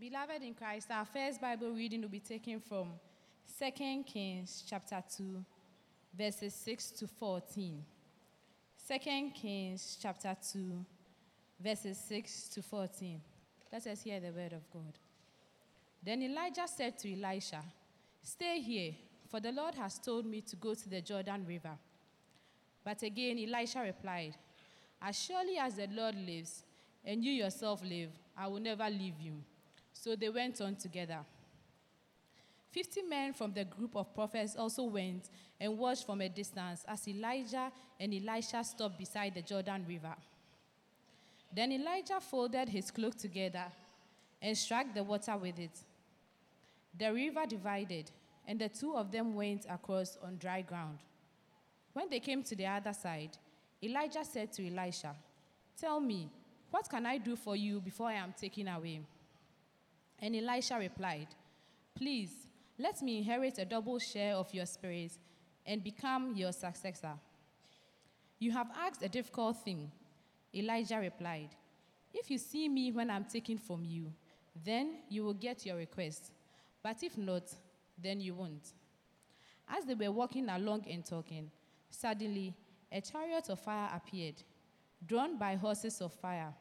Beloved in Christ, our first Bible reading will be taken from 2 Kings chapter 2, verses 6 to 14. 2 Kings chapter 2, verses 6 to 14. Let us hear the word of God. Then Elijah said to Elisha, Stay here, for the Lord has told me to go to the Jordan River. But again, Elisha replied, As surely as the Lord lives, and you yourself live, I will never leave you. So they went on together. Fifty men from the group of prophets also went and watched from a distance as Elijah and Elisha stopped beside the Jordan River. Then Elijah folded his cloak together and struck the water with it. The river divided, and the two of them went across on dry ground. When they came to the other side, Elijah said to Elisha, Tell me, what can I do for you before I am taken away? And Elisha replied, Please, let me inherit a double share of your spirit and become your successor. You have asked a difficult thing. Elijah replied, If you see me when I'm taken from you, then you will get your request. But if not, then you won't. As they were walking along and talking, suddenly a chariot of fire appeared, drawn by horses of fire.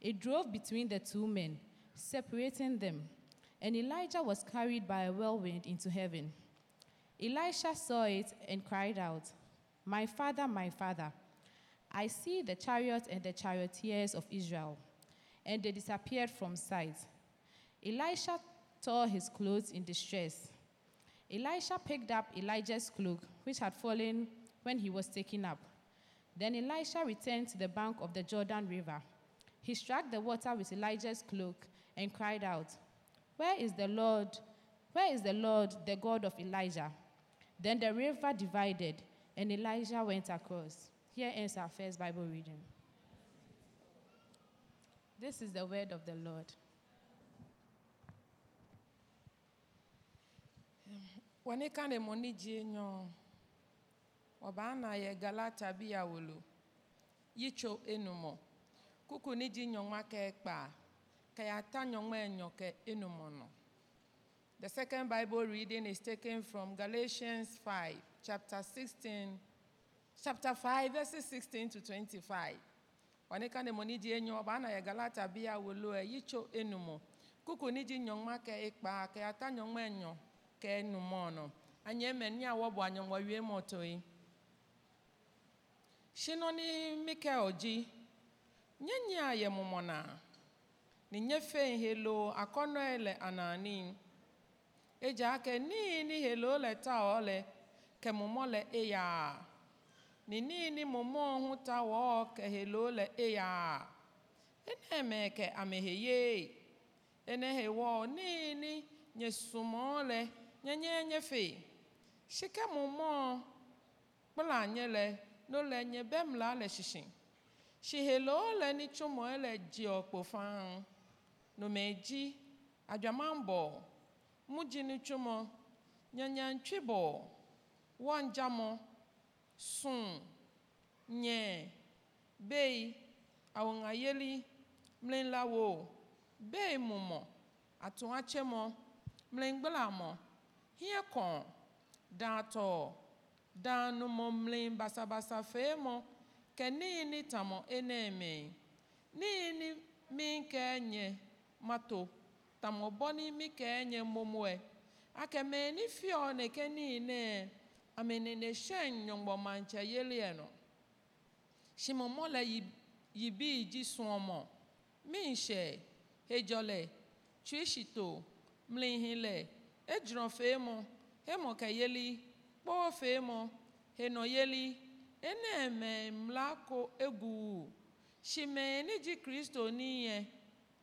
It drove between the two men, separating them, and Elijah was carried by a whirlwind into heaven. Elisha saw it and cried out, My father, my father, I see the chariot and the charioteers of Israel. And they disappeared from sight. Elisha tore his clothes in distress. Elisha picked up Elijah's cloak, which had fallen when he was taken up. Then Elisha returned to the bank of the Jordan River. He struck the water with Elijah's cloak and cried out, Where is the Lord? Where is the Lord, the God of Elijah? Then the river divided, and Elijah went across. Here ends our first Bible reading. This is the word of the Lord. wani ka ne ɔba na yɛ galata bi ya wolo yi tso enumɔ kuku the second bible reading is taken from galatians five chapter sixteen chapter five verses sixteen to twenty-five. Wani ka ne mɔni die nyɔ ɔba na yɛ galata bi ya wolo ɛ yi tso enumɔ kuku ni dzi nyɔnua kɛ kpa kɛ ya ta nyɔnua enyo ke numɔnɔ anyi eme ní awɔ bɔ anyɔnwɔ wie mɔtɔ yi sinɔni mike ɔdzi nye nyia yɛ mɔmɔna ni nye fe helo akɔnɔ yɛ le anani. Edza ke nii ni helo le ta wɔ le ke mɔmɔ le eya. Ni nii ni mɔmɔ ho ta wɔ ke helo le eya. Ene me ke ameheye. Ene he wɔ nii ni nye sumɔ le nyenye nye fe. Sike mumɔ kpla nye le no le nye bem la le shishi. Shihelo le ni tsumɔ le dziɔ kpo fãa nnomaegyi adwamammɔ mogye no twu mo nyanyantwebɔ wɔngya mo som nyɛ bei awonayeli mlenlawo bei mumɔ atoakyɛ mo mlengbela mo hiɛ kɔn daatɔ daanu mo mlen basabasa fee mo kɛ ni tamo enee mei nii ni min kɛɛ nyɛ matou. Tamo boni mi ke nye mumwe. Ake meni fione ke ni ne. Amene ne shen nyongbo mancha yelieno. Shimomo la yibi ji suomo. Minche. Hejole. Chishito. Mlinhile. Ejron femo. Hemo ke yeli. Kpo femo. Heno yeli. Ene me mlako egwu. Shimeni ji kristo niye.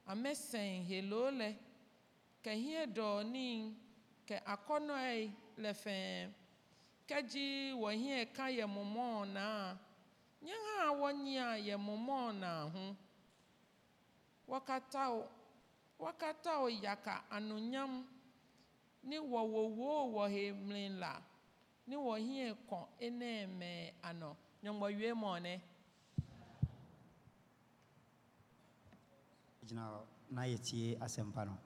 Yɛ ame sɛn helo le. Ke hie ɖɔ ni ke akɔnɔe le fɛɛ ke dzi wɔ hie ka yɛ mɔmɔ na. Nye hã wɔnyia yɛ mɔmɔ na ho katã wo katã wo yaka anu nyam. Ni wɔwɔwo wɔ he mli la ni wɔ hie kɔ ene me anɔ. Nyɔngbɔ wie mɔ ne. Na yɛtie asɛmpa no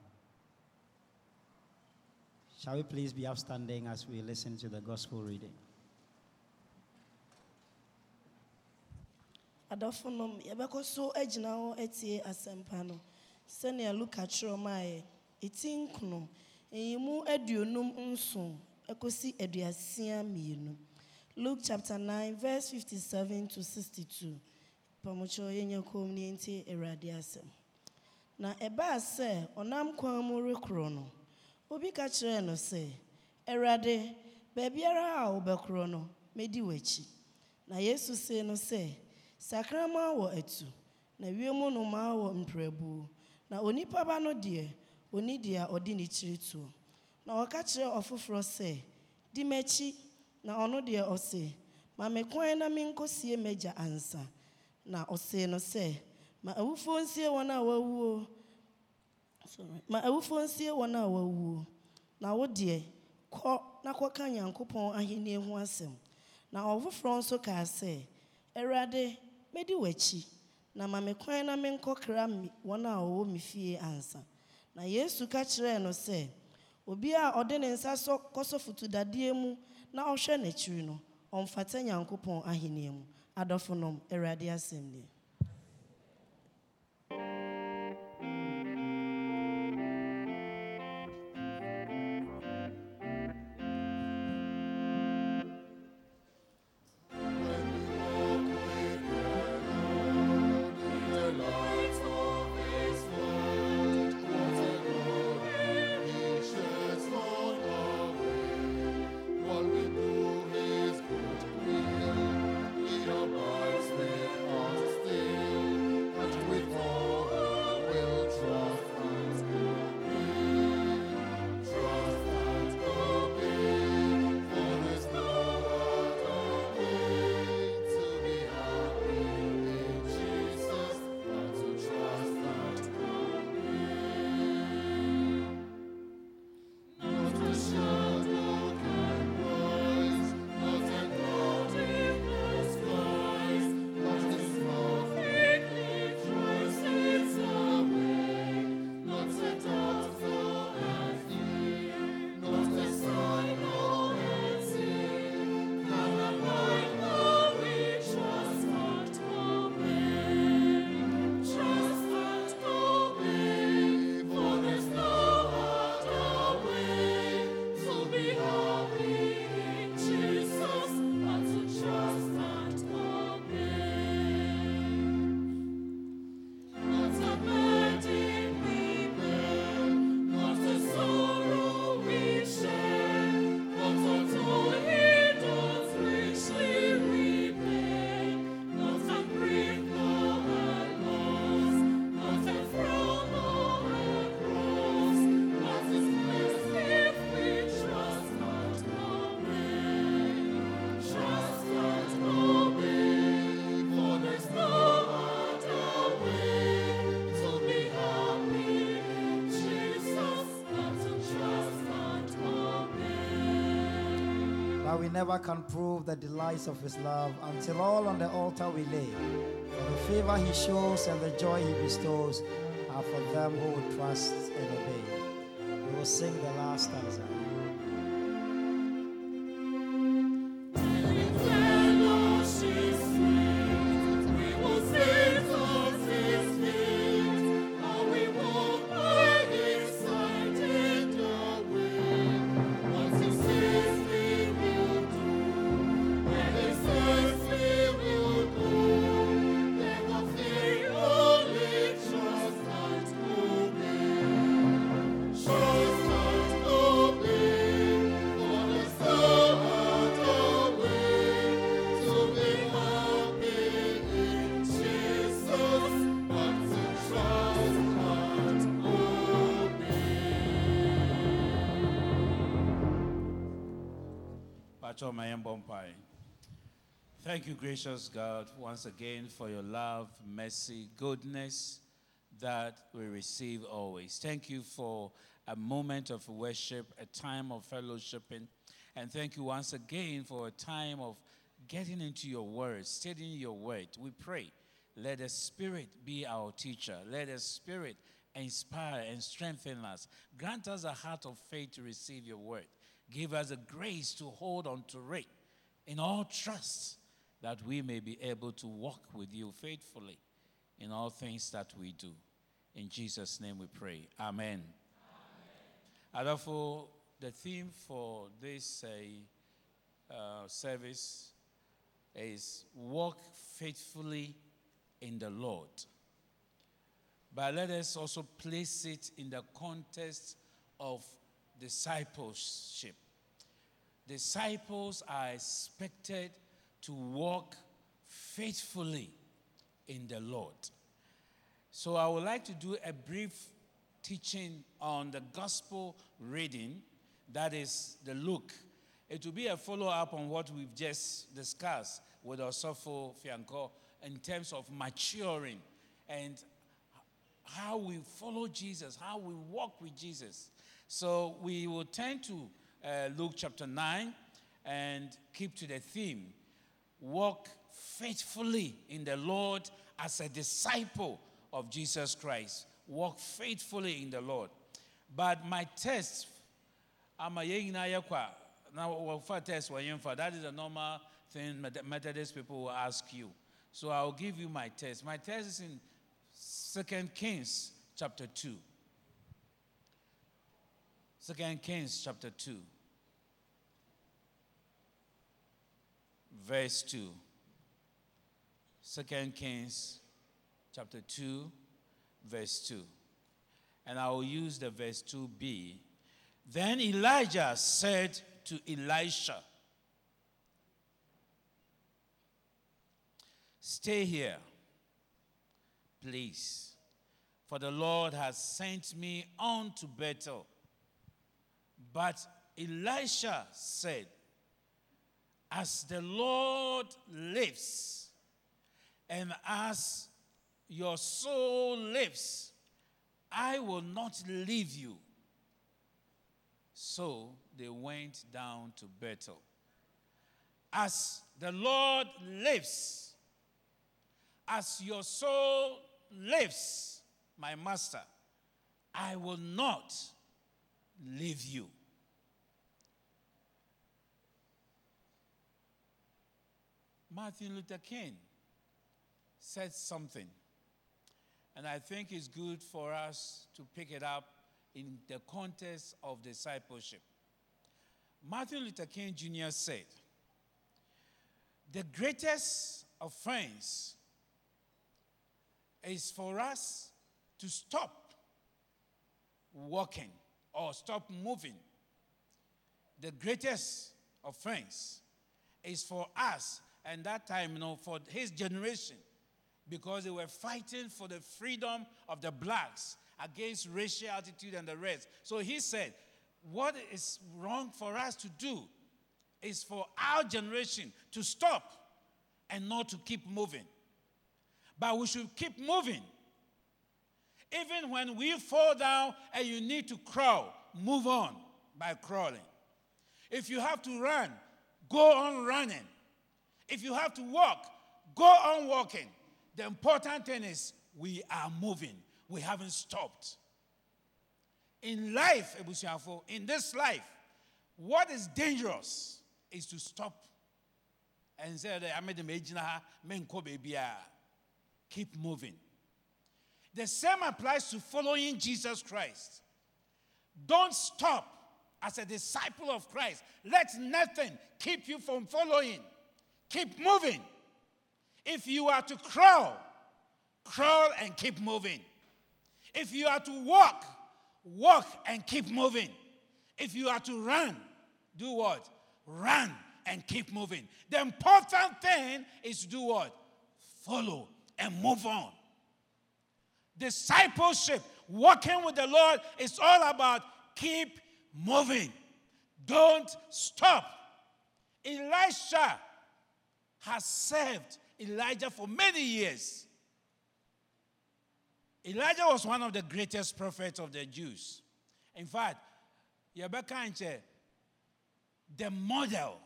Shall we please be upstanding as we listen to the gospel reading? adɔfonom yɛbɛkɔ so agyina hɔ atie asɛmpa no sɛnea luka kyerɛ maayɛ ɛti nkono aduonum nson ɛkɔsi aduasia mmienu luke chapter 9 verse 57 to 62 pamokyerɛ yɛnyɛ ne awurade asɛm na ɛbaa sɛ ɔnam kwan mu rekorɔ no. Obi ka kyerɛɛ no sɛ awurade baabiara a wobɛkorɔ no mɛdi na yesu see no sɛ sakraman wɔ atu na wiem nnomaa wɔ mprɛbuo na onipa ba no deɛ oni deɛ a na ɔka kyerɛ ɔfoforɔ sɛ di na ɔno deɛ ɔse ma me kwan na menkɔsie m'agya ansa. Na ɔsee no sɛ ma awufoɔ nsie wɔn a sorry. Ma awufoɔ nsie wɔn a wɔawuo. Na wo deɛ kɔ na kɔka nyankopɔn ahenni ho asɛm. Na ɔfoforɔ nso kaa sɛ awurade mɛdi w'akyi. Na ma me kwan na menkɔkra me- wɔn a wɔwɔ me fie ansa. Na yesu ka kyerɛɛ no sɛ obi a ɔde ne nsa sɔ kɔsɔ fotodadeɛ mu na ɔhwɛ n'akyiri no ɔmfata nyankopɔn ahenni mu. Adɔfonom awurade asɛm nie. We never can prove the delights of his love until all on the altar we lay. For the favor he shows and the joy he bestows are for them who trust and obey. We will sing the last stanza. Pacho Mayembompai. Thank you, gracious God, once again for your love, mercy, goodness that we receive always. Thank you for a moment of worship, a time of fellowshipping, and thank you once again for a time of getting into your word, studying your word. We pray, let the Spirit be our teacher, let the Spirit inspire and strengthen us. Grant us a heart of faith to receive your word. Give us a grace to hold on to it in all trust that we may be able to walk with you faithfully in all things that we do. In Jesus' name we pray. Amen. Amen. Therefore, the theme for this uh, uh, service is walk faithfully in the Lord. But let us also place it in the context of discipleship. Disciples are expected to walk faithfully in the Lord. So I would like to do a brief teaching on the gospel reading, that is the Luke. It will be a follow up on what we've just discussed with Osofo Fianco in terms of maturing and how we follow Jesus, how we walk with Jesus. So we will turn to uh, Luke chapter 9 and keep to the theme walk faithfully in the Lord as a disciple of Jesus Christ. Walk faithfully in the Lord. But my test, I'm a now for test that is a normal thing Methodist people will ask you. So I'll give you my test. My test is in Second Kings chapter 2. Second Kings chapter 2. Verse 2. Second Kings chapter 2, verse 2. And I will use the verse 2b. Then Elijah said to Elisha, Stay here please. For the Lord has sent me on to Bethel. But Elisha said, As the Lord lives, and as your soul lives, I will not leave you. So they went down to Bethel. As the Lord lives, as your soul lives, my master, I will not leave you. Martin Luther King said something, and I think it's good for us to pick it up in the context of discipleship. Martin Luther King Jr. said, The greatest of friends is for us to stop walking or stop moving. The greatest offense is for us, and that time, you know, for his generation, because they were fighting for the freedom of the blacks against racial attitude and the rest. So he said, What is wrong for us to do is for our generation to stop and not to keep moving. But we should keep moving. Even when we fall down and you need to crawl, move on by crawling. If you have to run, go on running. If you have to walk, go on walking. The important thing is we are moving. We haven't stopped. In life, in this life, what is dangerous is to stop and say, I made the. Keep moving. The same applies to following Jesus Christ. Don't stop as a disciple of Christ. Let nothing keep you from following. Keep moving. If you are to crawl, crawl and keep moving. If you are to walk, walk and keep moving. If you are to run, do what? Run and keep moving. The important thing is to do what? Follow and move on. Discipleship, walking with the Lord, is all about keep moving. Don't stop. Elisha has served Elijah for many years. Elijah was one of the greatest prophets of the Jews. In fact, Yabeka the model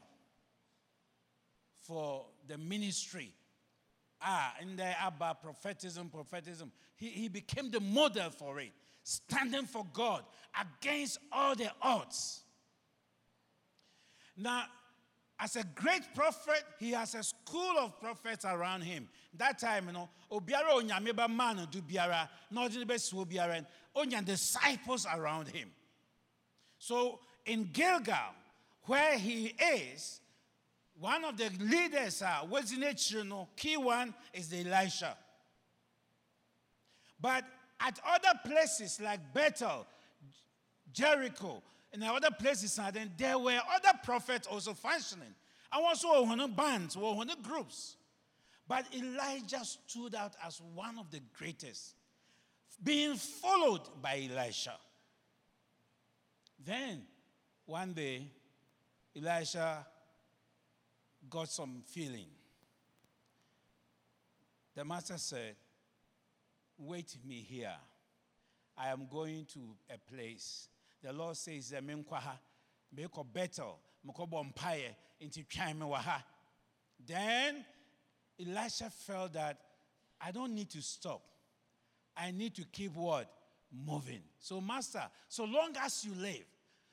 for the ministry ah, in the Abba prophetism, prophetism. He, he became the model for it, standing for God against all the odds. Now, as a great prophet, he has a school of prophets around him. That time, you know, obiara onyame ba man not in the best biara, onya disciples around him. So in Gilgal, where he is, one of the leaders are what's in it, you know, key one is the Elisha. But at other places like Bethel, Jericho, and other places, and then there were other prophets also functioning. And also one bands, one groups. But Elijah stood out as one of the greatest, being followed by Elisha. Then, one day, Elisha got some feeling. The master said, Wait me here. I am going to a place. The Lord says, Bethel, meko bompaye, into waha. Then Elisha felt that I don't need to stop. I need to keep what? Moving. So, Master, so long as you live,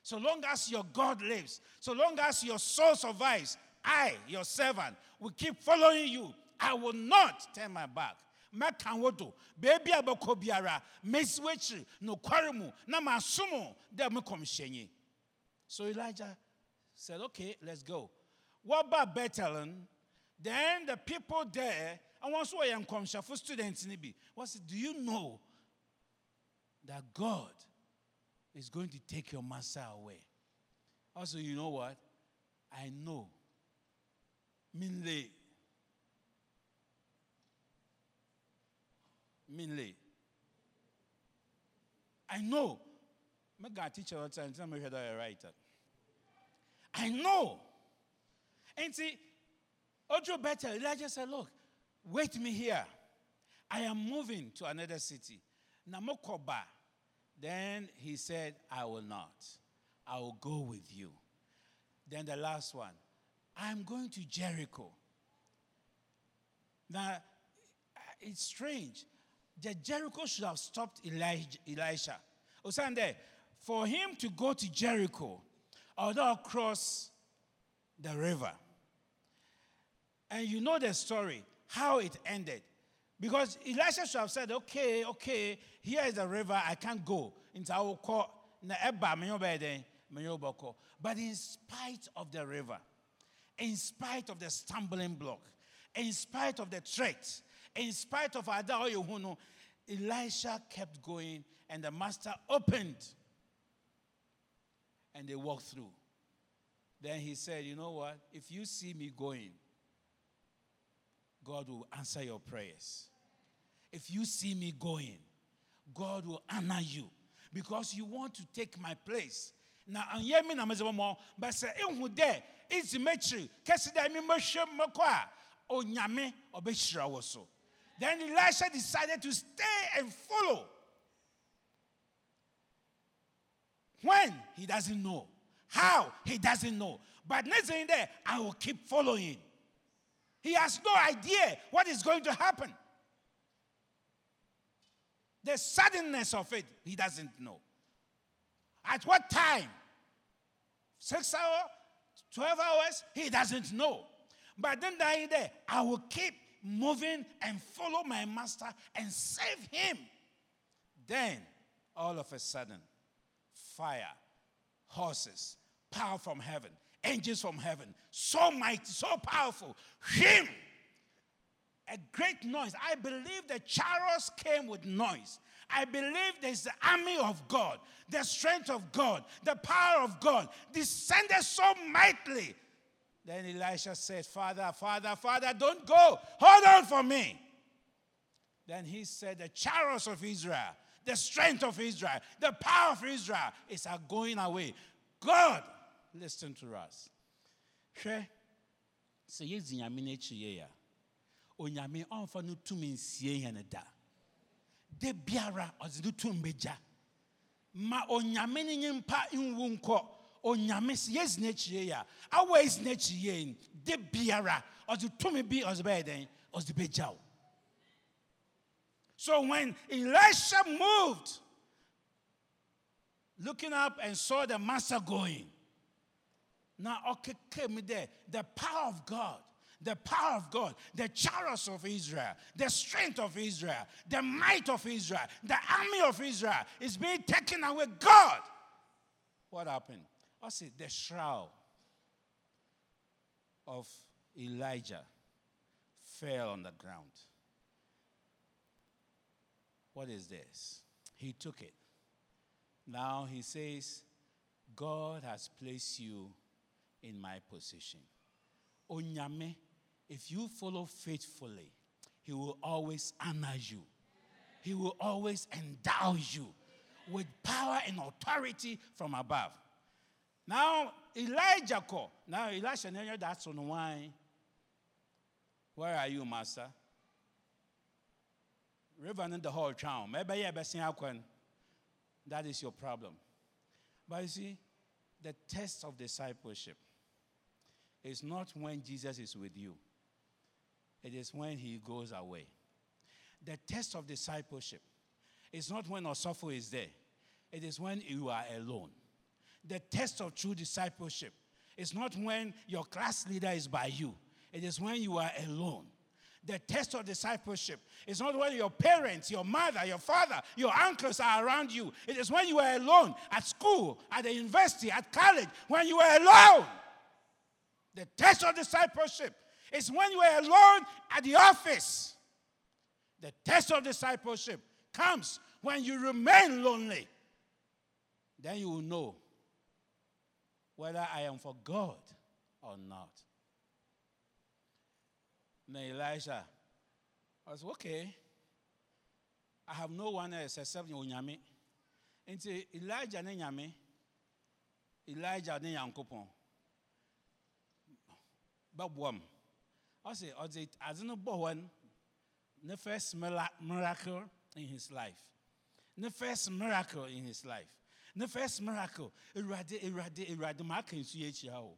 so long as your God lives, so long as your soul survives, I, your servant, will keep following you. I will not turn my back. Mɛka wo do beebi a bɛkɔ biara mesi w'akyiri nokware mu na masom dɛ me kɔmhyɛnyi. So elijah said okay let's go. Wɔba bethel then the people there and nso wɔyɛ nkɔmhyɛfo students no bi. Wɔsi do you know that god is going to take your master away? Also you know what? I know. Minle. Minle. I know. My God teacher all time, tell me whether I write it. I know. And see, Ojo better, Elijah said, Look, wait me here. I am moving to another city. Namokoba. Then he said, I will not. I will go with you. Then the last one. I'm going to Jericho. Now, it's strange. The Jericho should have stopped Elijah, Elisha. Osande, for him to go to Jericho, although across the river, and you know the story, how it ended. Because Elisha should have said, okay, okay, here is the river, I can't go. But in spite of the river, in spite of the stumbling block, in spite of the threat, in spite of Adaoyehuno, Elisha kept going and the master opened and they walked through. Then he said, You know what? If you see me going, God will answer your prayers. If you see me going, God will honor you because you want to take my place. Now, I'm na mezebo mo, but say, "Ehu de, it's mechi, kesi da mi mehwe mmekọ a, onyame obehira wo so." Then Elisha decided to stay and follow. When he doesn't know, how he doesn't know, but next thing there, I will keep following. He has no idea what is going to happen. The suddenness of it, he doesn't know. At what time? Six hours? 12 hours? He doesn't know. But then dying there, I will keep moving and follow my master and save him. Then, all of a sudden, fire, horses, power from heaven, angels from heaven, so mighty, so powerful, him. A great noise. I believe the chariots came with noise. I believe there's the army of God, the strength of God, the power of God descended so mightily. Then Elisha said, Father, Father, Father, don't go. Hold on for me. Then he said, The chariots of Israel, the strength of Israel, the power of Israel is going away. God, listen to us. Hwɛ sɛ yɛdzi nyame n'akyi yie a onyame ɔmfa no tumi nsie yɛn da de biara ɔdze ne tum bɛgya ma onyame ne nye mpa nwu nkɔ onyame yɛ a yɛ de biara tumi bi bɛyɛ ɔde bɛgya wo so when elisha moved looking up and saw the master going now okay came there the power of god the power of God, the chariots of Israel, the strength of Israel, the might of Israel, the army of Israel is being taken away. God, what happened? I see the shroud of Elijah fell on the ground. What is this? He took it. Now he says, God has placed you in my position. Onyame, if you follow faithfully, he will always honor you. He will always endow you with power and authority from above. Now, Elijah called. Now, Elisha, that's on why. Where are you, Master? Reverend in the whole town. Maybe you That is your problem. But you see, the test of discipleship is not when Jesus is with you, it is when he goes away. The test of discipleship is not when Osopho is there, it is when you are alone. The test of true discipleship is not when your class leader is by you, it is when you are alone. The test of discipleship is not when your parents, your mother, your father, your uncles are around you. It is when you are alone at school, at the university, at college, when you are alone. The test of discipleship is when you are alone at the office. The test of discipleship comes when you remain lonely. Then you will know whether I am for God or not. Now Elijah I was okay. I have no one else except you, Onyame. Nti Elijah ne Elijah ne Yankopɔn. Bɛboam. Ɔsɛ ɔdze adze no bɔ hɔ the first miracle in his life. The first miracle in his life. The first miracle. Awurade, Awurade, Awurade, ma aka nsu yɛ akyia o.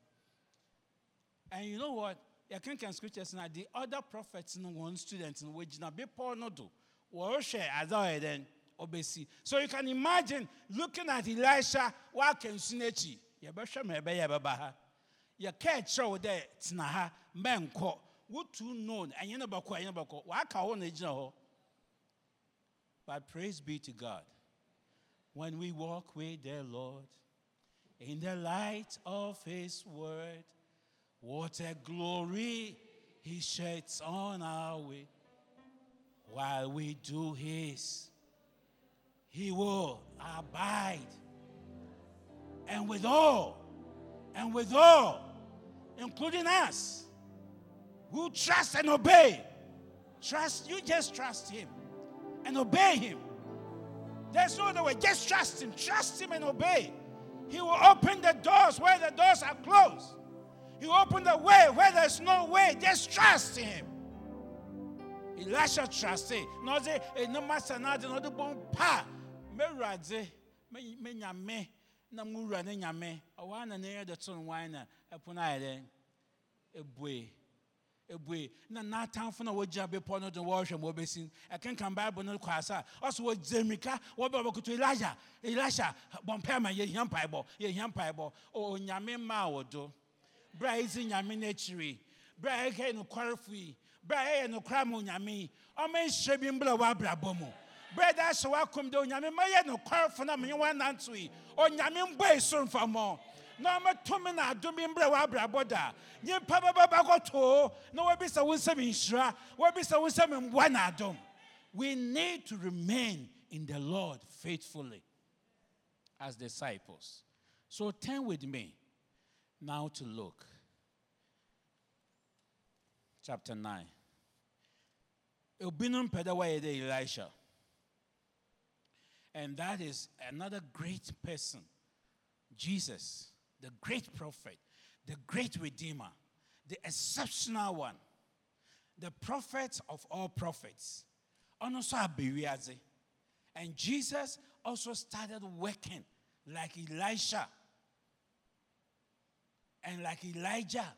And you know what? yɛkenkan scriptures now. the other prophets no wɔn students no wɔgyina bepɔ no do wɔrehwɛ adze ɔyɛ dɛn ɔbɛsi so you can imagine looking at elisha waka nsu n'akyi yɛbɛhwɛ ma ɛbɛyɛ ɛbɛba ha yɛka ɛkyerɛ wo dɛ tena ha mbɛnkɔ wotu known ɛnyɛ no bɛkɔ ɛnyɛ no bɛkɔ waka hɔ na gyina hɔ but praise be to god when we walk with the lord in the light of his word what a glory he sheds on our way. While we do his, he will abide. And with all, and with all, including us, who trust and obey. Trust, you just trust him and obey him. There's no other way. Just trust him. Trust him and obey. He will open the doors where the doors are closed. He will open the way where there's no way. Just trust him. Elisha trusted. No, say, no master, not the bon pa. Meradze, me me nyame, na mura ne nyame. Awana ne the ton wine, upon then. Ebwe. ebue na n'atamfo na wɔgyina bepɔ no do wɔrehwɛ ma wɔbɛsi ɛkenkan bible no kɔ asa ɔso wɔgye mmirika wɔbɛ wɔkoto elisha elisha bɔ mpae ma yɛhia mpaebɔ yɛhia mpaebɔ. Onyame mmaa wɔ do. Berɛ a ɛsi nyame no akyiri berɛ a ɛkɛ nokwarefo yi berɛ a ɛyɛ nokora ma onyame yi ɔma nhyɛ bi mbrɛ w'abrabɔ mu. Berɛ da ahyɛ w'akom dɛ onyame mɛyɛ nokwarefo na menye woananto yi onyame mbɔ ɛso mfammɔ we need to remain in the lord faithfully as disciples so turn with me now to Luke. Chapter 9. Obinum Pedawayede Elisha. And that is another great person. Jesus, the great prophet, the great redeemer, the exceptional one, the prophet of all prophets. And Jesus also started working like Elisha and like Elijah.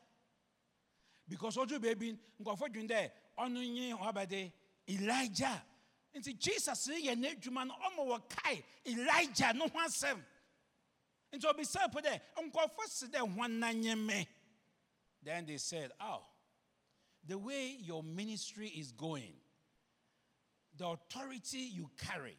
Because nye ɔbɛde elijah nti jesus elijah no asɛm nti obisa po dɛ nkɔfo si dɛ me. Then they said oh the way your ministry is going the authority you carry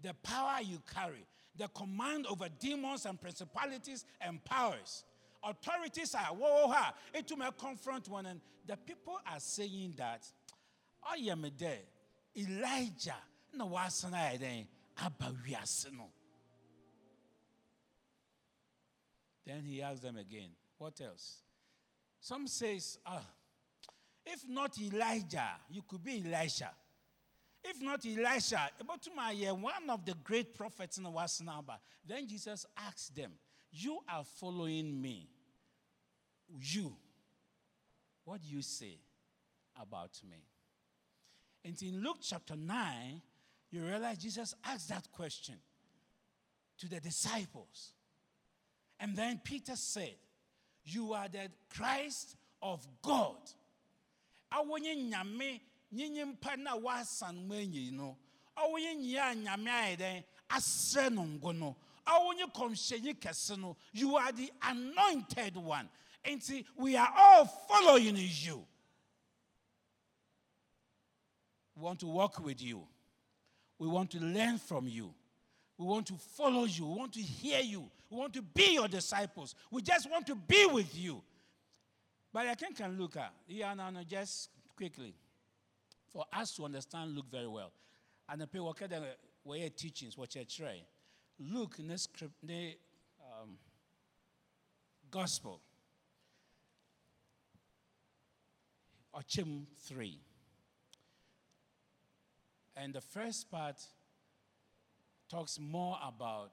the power you carry the command over demons and principalities and powers authorities are whoa ha it may confront one and the people are saying that oh, yeah me there elijah no wasana then aba wiase no then he asked them again what else some says ah if not elijah you could be elisha if not elisha my one of the great prophets in the wasanaba then jesus asked them you are following me. You. What do you say about me? And in Luke chapter 9, you realize Jesus asked that question to the disciples. And then Peter said, You are the Christ of God. You are the anointed one. And see we are all following you. We want to walk with you. We want to learn from you. We want to follow you. We want to hear you we want to be your disciples. We just want to be with you. But i can't can Luke at yeah no no just quickly. For us to understand look very well. And the people were teachings what you try Luke ne script ne um, gospel. Ochim 3 and the first part talks more about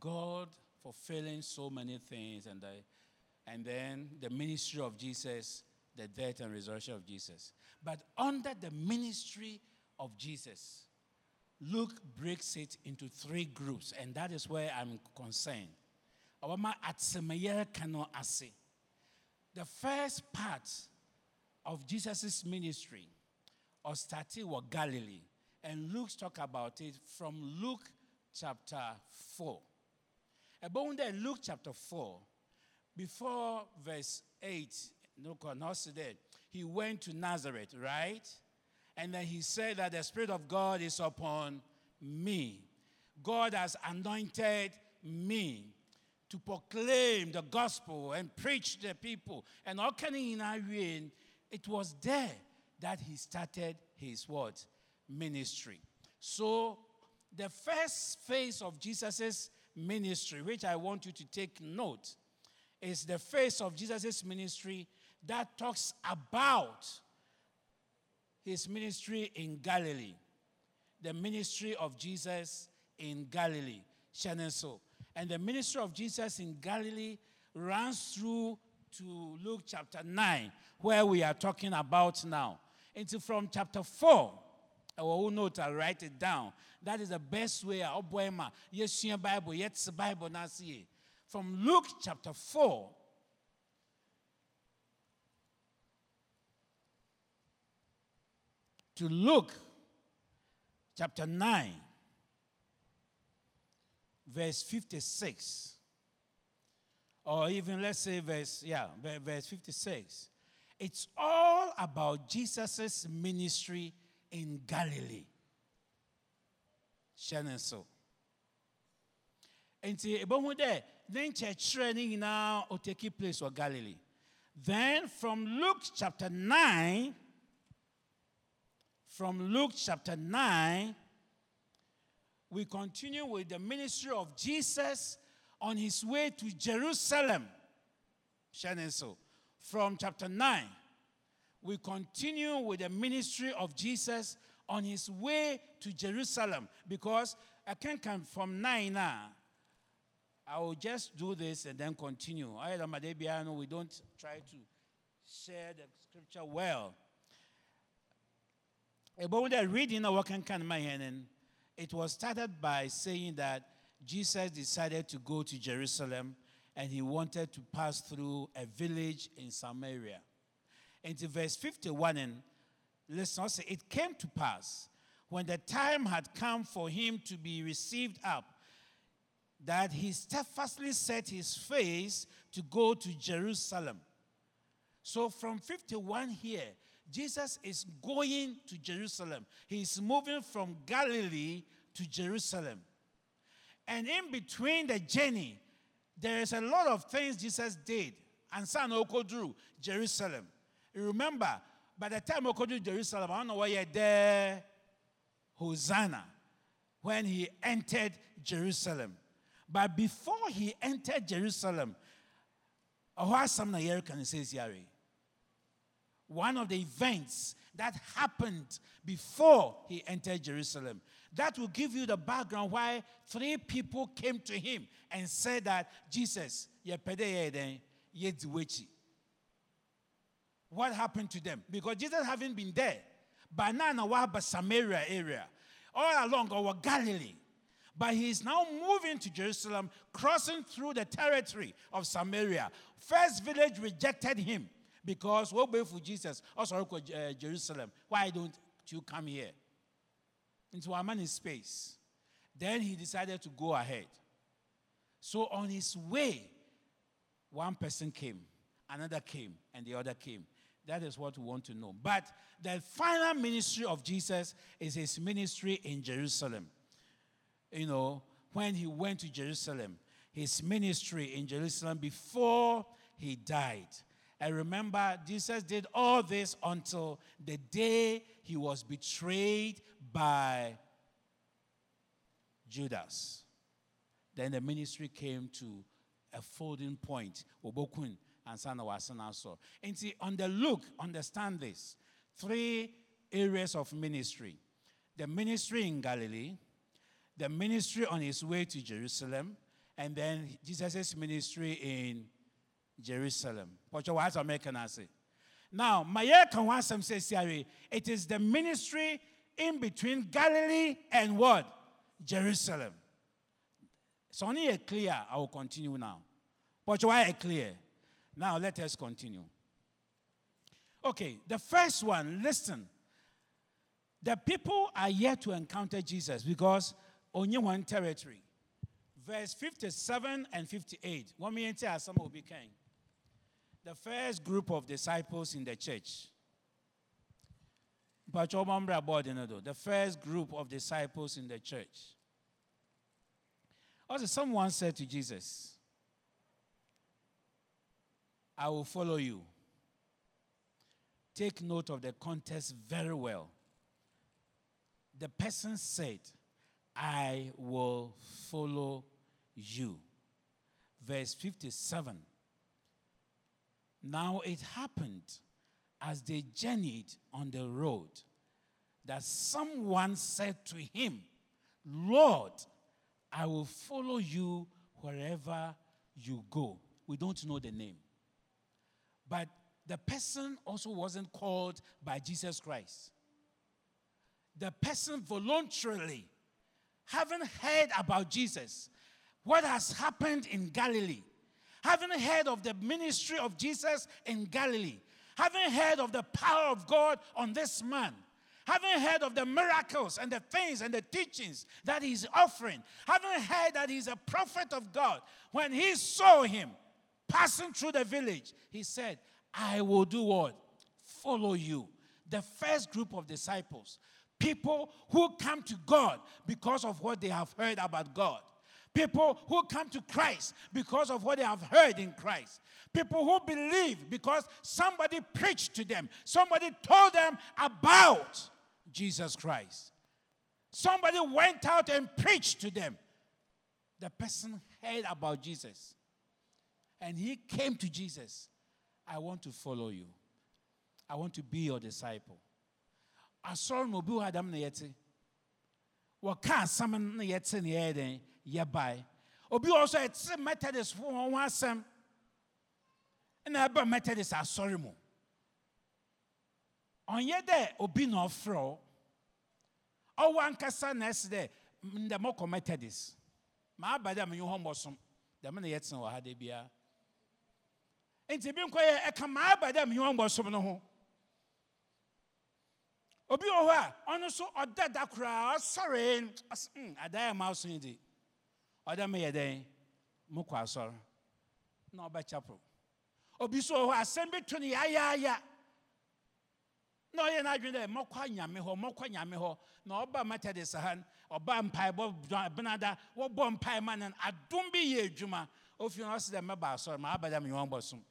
God fulfilling so many things and, the, and then the ministry of Jesus, the death and resurrection of Jesus. But under the ministry of Jesus, Luke breaks it into three groups, and that is where I'm concerned. The first part of Jesus' ministry or started with Galilee, and Luke talk about it from Luke chapter 4. About in Luke chapter 4, before verse 8, no, he went to Nazareth, right? And then he said that the Spirit of God is upon me. God has anointed me to proclaim the gospel and preach the people. And all it was there that he started his what? Ministry. So the first phase of Jesus' ministry, which I want you to take note, is the face of Jesus' ministry that talks about his ministry in Galilee, the ministry of Jesus in Galilee, so. And the ministry of Jesus in Galilee runs through to Luke chapter 9, where we are talking about now. Into from chapter 4, own note, I'll write it down. That is the best way. Oh, boy, ma. Yes, Bible. Yes, Bible. Now, see. From Luke chapter 4, to Luke chapter 9, verse 56, or even let's say verse, yeah, verse 56. It's all about Jesus' ministry in Galilee. Shannon so. Nti ebohu dɛ ne nkyerɛkyerɛ ne nyinaa ɔtaki place wɔ Galilee. Then from Luke chapter 9 from Luke chapter 9, we continue with the ministry of Jesus on his way to Jerusalem. So, from chapter 9, we continue with the ministry of Jesus on his way to Jerusalem because I can't come from 9 now. I will just do this and then continue. I we don't try to share the scripture well about the reading of Wakan it was started by saying that Jesus decided to go to Jerusalem and he wanted to pass through a village in Samaria. Into verse 51 and let's not say, it came to pass when the time had come for him to be received up that he steadfastly set his face to go to Jerusalem. So from 51 here, Jesus is going to Jerusalem. He's moving from Galilee to Jerusalem. And in between the journey, there is a lot of things Jesus did. And San Okodru, Jerusalem. You remember, by the time Okodru Jerusalem, I don't know why you're there, Hosanna, when he entered Jerusalem. But before he entered Jerusalem, one of the events that happened before he entered Jerusalem. That will give you the background why three people came to him and said that Jesus, what happened to them? Because Jesus having been there, but now Samaria area, all along our Galilee. But he is now moving to Jerusalem, crossing through the territory of Samaria. First village rejected him because what for Jesus? Also, uh, Jerusalem. Why don't you come here? Into a man's space. Then he decided to go ahead. So on his way, one person came, another came, and the other came. That is what we want to know. But the final ministry of Jesus is his ministry in Jerusalem you know, when he went to Jerusalem, his ministry in Jerusalem before he died. I remember Jesus did all this until the day he was betrayed by Judas. Then the ministry came to a folding point. And Wasana saw. And see, on the look, understand this. Three areas of ministry. The ministry in Galilee, the ministry on his way to Jerusalem, and then Jesus' ministry in Jerusalem. What American I say? Now, my Kawasam says it is the ministry in between Galilee and what? Jerusalem. So only clear, I will continue now. But why clear? Now let us continue. Okay, the first one, listen. The people are yet to encounter Jesus because only one territory. Verse 57 and 58. One minute, some will be king. The first group of disciples in the church. The first group of disciples in the church. Also, someone said to Jesus, I will follow you. Take note of the context very well. The person said, I will follow you. Verse 57. Now it happened as they journeyed on the road that someone said to him, Lord, I will follow you wherever you go. We don't know the name. But the person also wasn't called by Jesus Christ. The person voluntarily having heard about Jesus, what has happened in Galilee, having heard of the ministry of Jesus in Galilee, having heard of the power of God on this man, having heard of the miracles and the things and the teachings that he's offering, having heard that he's a prophet of God, when he saw him passing through the village, he said, I will do what? Follow you. The first group of disciples People who come to God because of what they have heard about God. People who come to Christ because of what they have heard in Christ. People who believe because somebody preached to them, somebody told them about Jesus Christ. Somebody went out and preached to them. The person heard about Jesus. And he came to Jesus. I want to follow you. I want to be your disciple. Asɔre na obi wɔ adam na yɛte wɔka asɛm na yɛte na yɛyɛ den yɛbae. Obi wɔ so ɛte methodist fo wɔn ho asɛm na ɛba methodist asɔre mu. Ɔnyɛ dɛ obi na ɔfrɛ ɔwɔ ankasa na ɛsi dɛ ndɛ mɔkɔ methodist. Maa ba dɛ menye hɔ mbɔsom dɛm na yɛtena wɔ ha de biara nti bi nkɔ yɛ ɛka maa ba dɛ menye hɔ mbɔsom no ho. Obi wɔ hɔ a ɔno nso ɔda da koraa ɔsɔre ɔs mm adan a ma so yi de ɔda meyɛ dɛn? Mokɔ asɔre. Na ɔbɛkyapro obi nso wɔ hɔ a asɛm bi to no yaayaaya na ɔyɛ n'adwene dɛ mɔkɔ nyame hɔ mɔkɔ nyame hɔ. Na ɔba methodist ha n, ɔba mpaebɔ benada wɔbɔ mpae ma no adom bi yɛ adwuma. Ofie no ɔse dɛ mɛba asɔre ma aba dɛ menyɛ bɔ som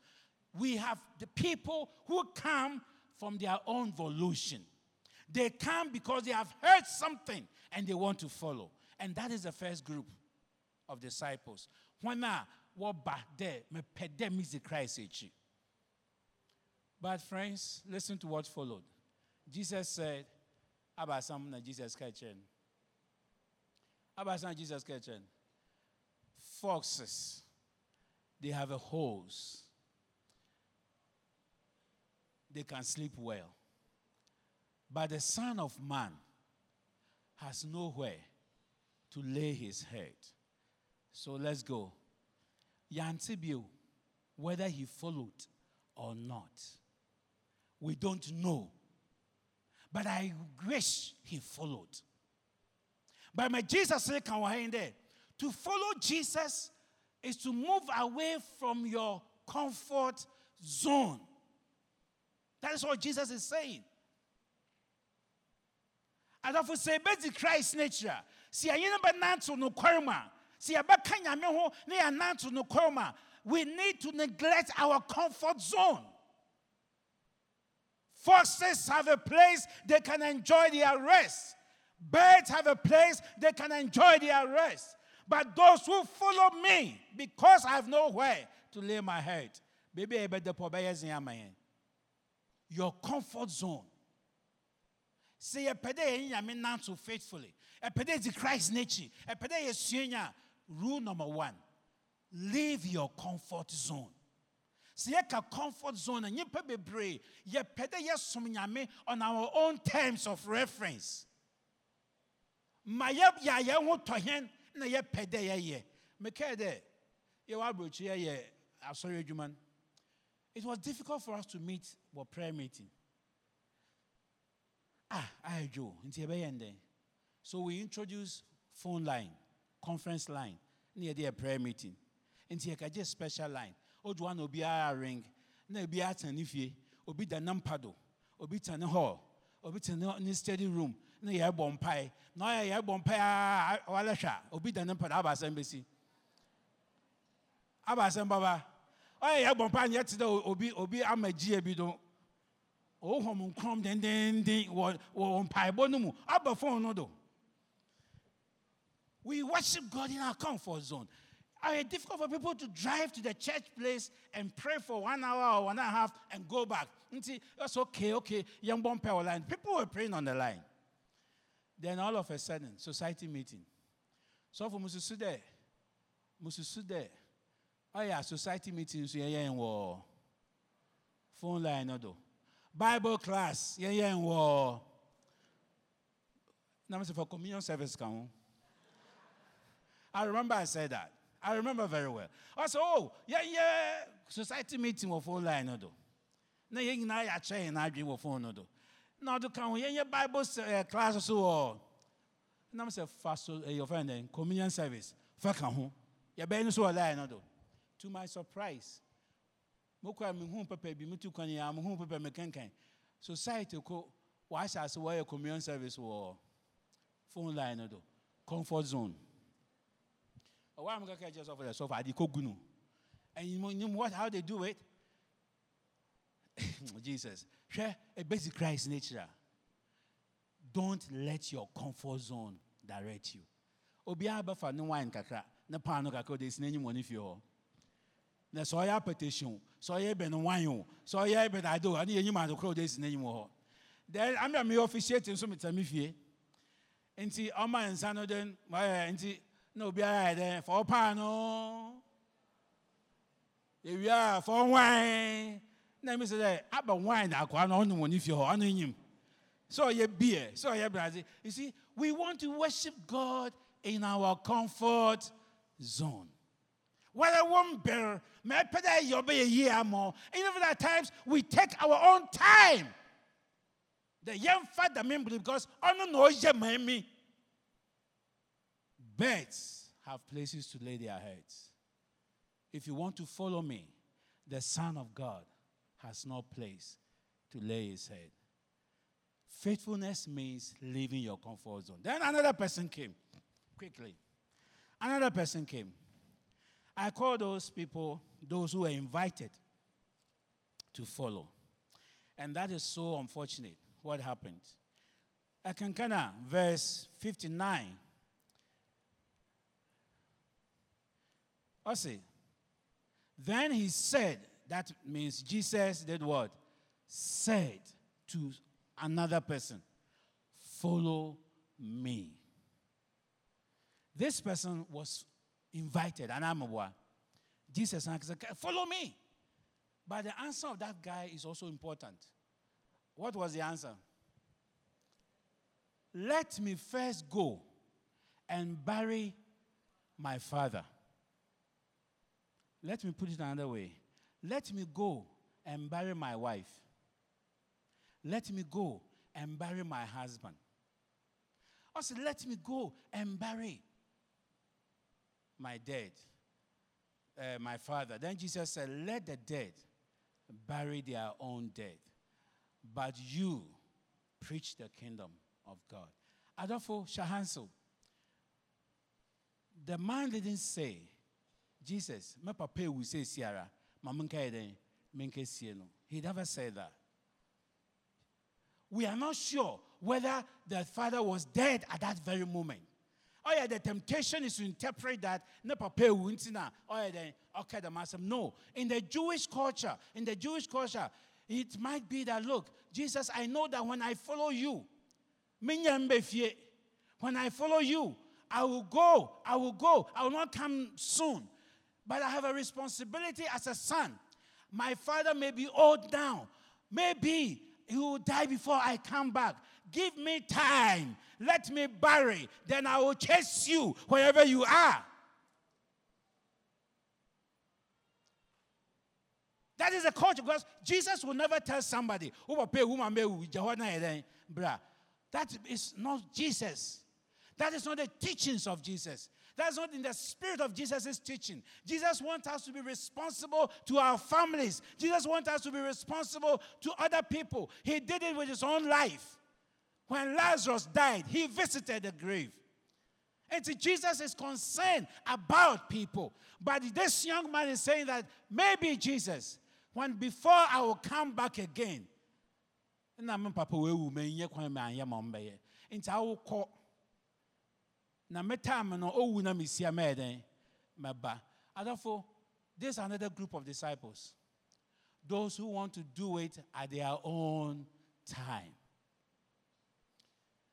we have the people who come from their own volition they come because they have heard something and they want to follow and that is the first group of disciples when dɛ mepɛ dɛ mesi christ but friends, listen to what followed. Jesus said, Abasam na Jesus kitchen. Abasam Jesus kitchen. Foxes, they have a hose. They can sleep well. But the Son of Man has nowhere to lay his head. So let's go. Yantibio, whether he followed or not. We don't know. But I wish he followed. But my Jesus said, can we there? To follow Jesus is to move away from your comfort zone. That is what Jesus is saying. adɔfo sɛ ɛbɛdi christ nature. Sɛ yɛyɛ no bɛnanto nokware mu a sɛ yɛbɛka nyame ho mu a we need to neglect our comfort zone. Foxes have a place they can enjoy their rest. Birds have a place they can enjoy their rest. But those who follow me because i have nowhere to lay my head baby ɛbɛdɛ pɔ bɛyɛ zen ama yɛn your comfort zone. Sɛ yɛpɛ dɛ yɛn nyame nanto faithfully. Ɛpɛ dɛ yɛdi christ n'akyi ɛpɛ dɛ yɛsua nya. A, rule number one leave your comfort zone. Sɛ a comfort zone a nnipa bebree yɛpɛ dɛ yɛsom nyame on our own terms of reference. Ma yɛyɛ a yɛn ho tɔ yɛn na yɛpɛ dɛ yɛyɛ mekae dɛ yɛwɔ aburokyi yɛyɛ asɔre adwuma no it was difficult for us to meet wɔ prayer meeting. Ah ayɛdwo nti yɛbɛyɛ ndɛn so we introduce phone line conference line ne yɛde yɛ prayer meeting. Nti yɛkagye special line. Odu wa na obiara ring na obiara tena ne fie obi da ne mpa obi tena ne hall obi tena ne study room na yɛrebɔ mpae. Na ɔyɛ yɛrebɔ mpae a walɛ hwɛ a obi da ne mpa do aba asɛm bɛsi aba asɛm baba. Ɔyɛ yɛrebɔ mpae na yɛte dɛ obi obi ama gyie bi do ɔwɔ nkrom dendenden wɔ wɔ mpaebɔ no mu aba phone no do we worship God in our comfort zone. Are it difficult for people to drive to the church place and pray for one hour or one and a half and go back? Nti, That's okay, okay. Young bomb power line. People were praying on the line. Then all of a sudden, society meeting. So for Mususu there, Mususu there. Oh yeah, society meeting. So yeah, yeah. Phone line, no do. Bible class. Yeah, yeah, and. Now, for communion service, come. I remember I said that. I remember very well. I said, oh, yeah, yeah, society meeting wɔ phone line no do. Na yɛn nyinaa yɛ akyɛ yɛn n'adwene wɔ phone no do. Na ɔdo ka ho yɛn Bible uh, class so wɔ. Na mo sɛ fa so uh, your friend then communion service fa ka ho. No so wɔ line no do. To my surprise, mo kɔ a mi hu pɛpɛ bi mi tu kwan a mo hu pɛpɛ mi kankan. Society ko wɔahyɛ ase wɔyɛ communion service wɔ phone line no do. Comfort zone. Going to just over the sofa? Adi kogunu. And you know, what? How they do it? Jesus. A basic Christ nature. Don't let your comfort zone direct you. Obi abafa ne wine kakra, ne pan no kakra de sinenyi money fi ho. Na so ya petition, so ya be no wine. O, so ya be da do, ani yenyi ma do kro de sinenyi mo ho. Then I'm me officiating so metami fie. Nti ọma nsa no den, nti na obiara yɛ dɛ fɔ paano ewia fɔ wine. Na mi sɛ dɛ aba wine na akɔra na ɔnum wɔn fie hɔ ɔno enyim sɛ ɔyɛ beer. Sɛ ɔyɛ brazil. You see we want to worship god in our comfort zone whether one bear even at times we take our own time The young father member because ono oh, no ye me. Birds have places to lay their heads. If you want to follow me, the Son of God has no place to lay his head. Faithfulness means leaving your comfort zone. Then another person came quickly. Another person came. I call those people those who were invited to follow. And that is so unfortunate. What happened? Akankana, verse 59. I see. Then he said, that means Jesus did what? Said to another person, Follow me. This person was invited, and I'm one. Jesus said, Follow me. But the answer of that guy is also important. What was the answer? Let me first go and bury my father. Let me put it another way. Let me go and bury my wife. Let me go and bury my husband. I said, Let me go and bury my dead, uh, my father. Then Jesus said, Let the dead bury their own dead, but you preach the kingdom of God. Adolfo Shahansu, the man didn't say, Jesus, my papa will say, Sierra, he never said that. We are not sure whether the father was dead at that very moment. Oh yeah, the temptation is to interpret that ne papa wuntina. Oh yeah, then okay the master. No, in the Jewish culture, in the Jewish culture, it might be that look, Jesus, I know that when I follow you, when I follow you, I will go, I will go, I will not come soon. But I have a responsibility as a son. My father may be old now. Maybe he will die before I come back. Give me time. Let me bury. Then I will chase you wherever you are. That is a culture because Jesus will never tell somebody, oh, that is not Jesus. That is not the teachings of Jesus. That's not in the spirit of Jesus' teaching. Jesus wants us to be responsible to our families. Jesus wants us to be responsible to other people. He did it with his own life. When Lazarus died, he visited the grave. And see, Jesus is concerned about people. But this young man is saying that maybe Jesus, when before I will come back again, and I'm papa we will me na metam no owu na mesia mɛɛdɛn mɛba this another group of disciples. Those who want to do it at their own time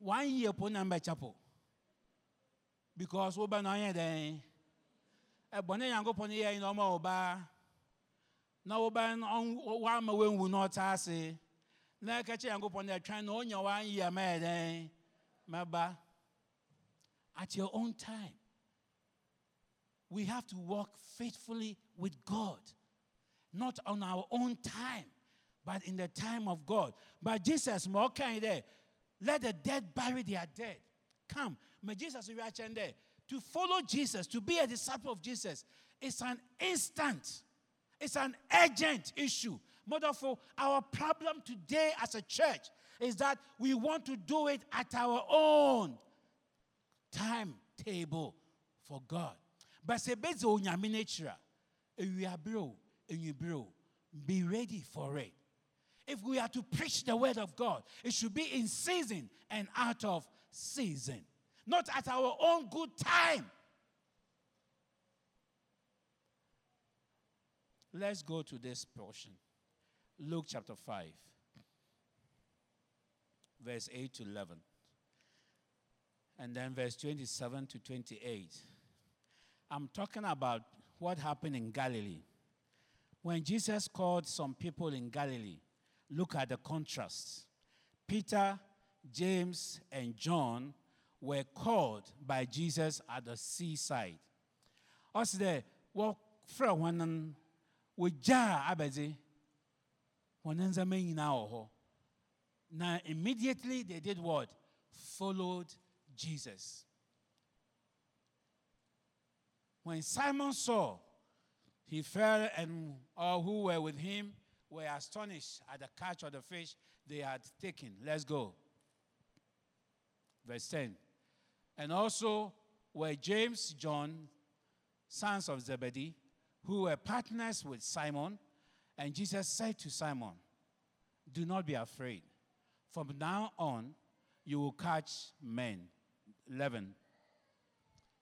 one year na mbɛkyɛ po because wobɛ na ɔyɛ dɛn ɛbɔne nyankopɔn yɛ yi na ɔma ɔbaa na wobɛ wama wenwu na ɔta ase na ɛkɛkyɛ nyankopɔn na ɛtwan na ɔnya one year ma yɛ dɛn Maba, at your own time. We have to walk faithfully with God, not on our own time, but in the time of God. But Jesus, more kind there, let the dead bury their dead. Come, may Jesus there. To follow Jesus, to be a disciple of Jesus, it's an instant, it's an urgent issue. Motherful, our problem today as a church is that we want to do it at our own timetable for God. But be ready for it. If we are to preach the word of God, it should be in season and out of season, not at our own good time. Let's go to this portion. Luke chapter 5. verse 8 to 11. And then verse 27 to 28. I'm talking about what happened in Galilee. When Jesus called some people in Galilee, look at the contrast. Peter, James, and John were called by Jesus at the seaside. Us there, what fra one wogyaa abɛdze wɔn ndzɛmba nyinaa wɔ immediately they did what followed jesus when simon saw he fell and all who were with him were astonished at the catch of the fish they had taken let's go verse 10 and also were james john sons of zebedee who were partners with Simon. And Jesus said to Simon, Do not be afraid. From now on, you will catch men. 11.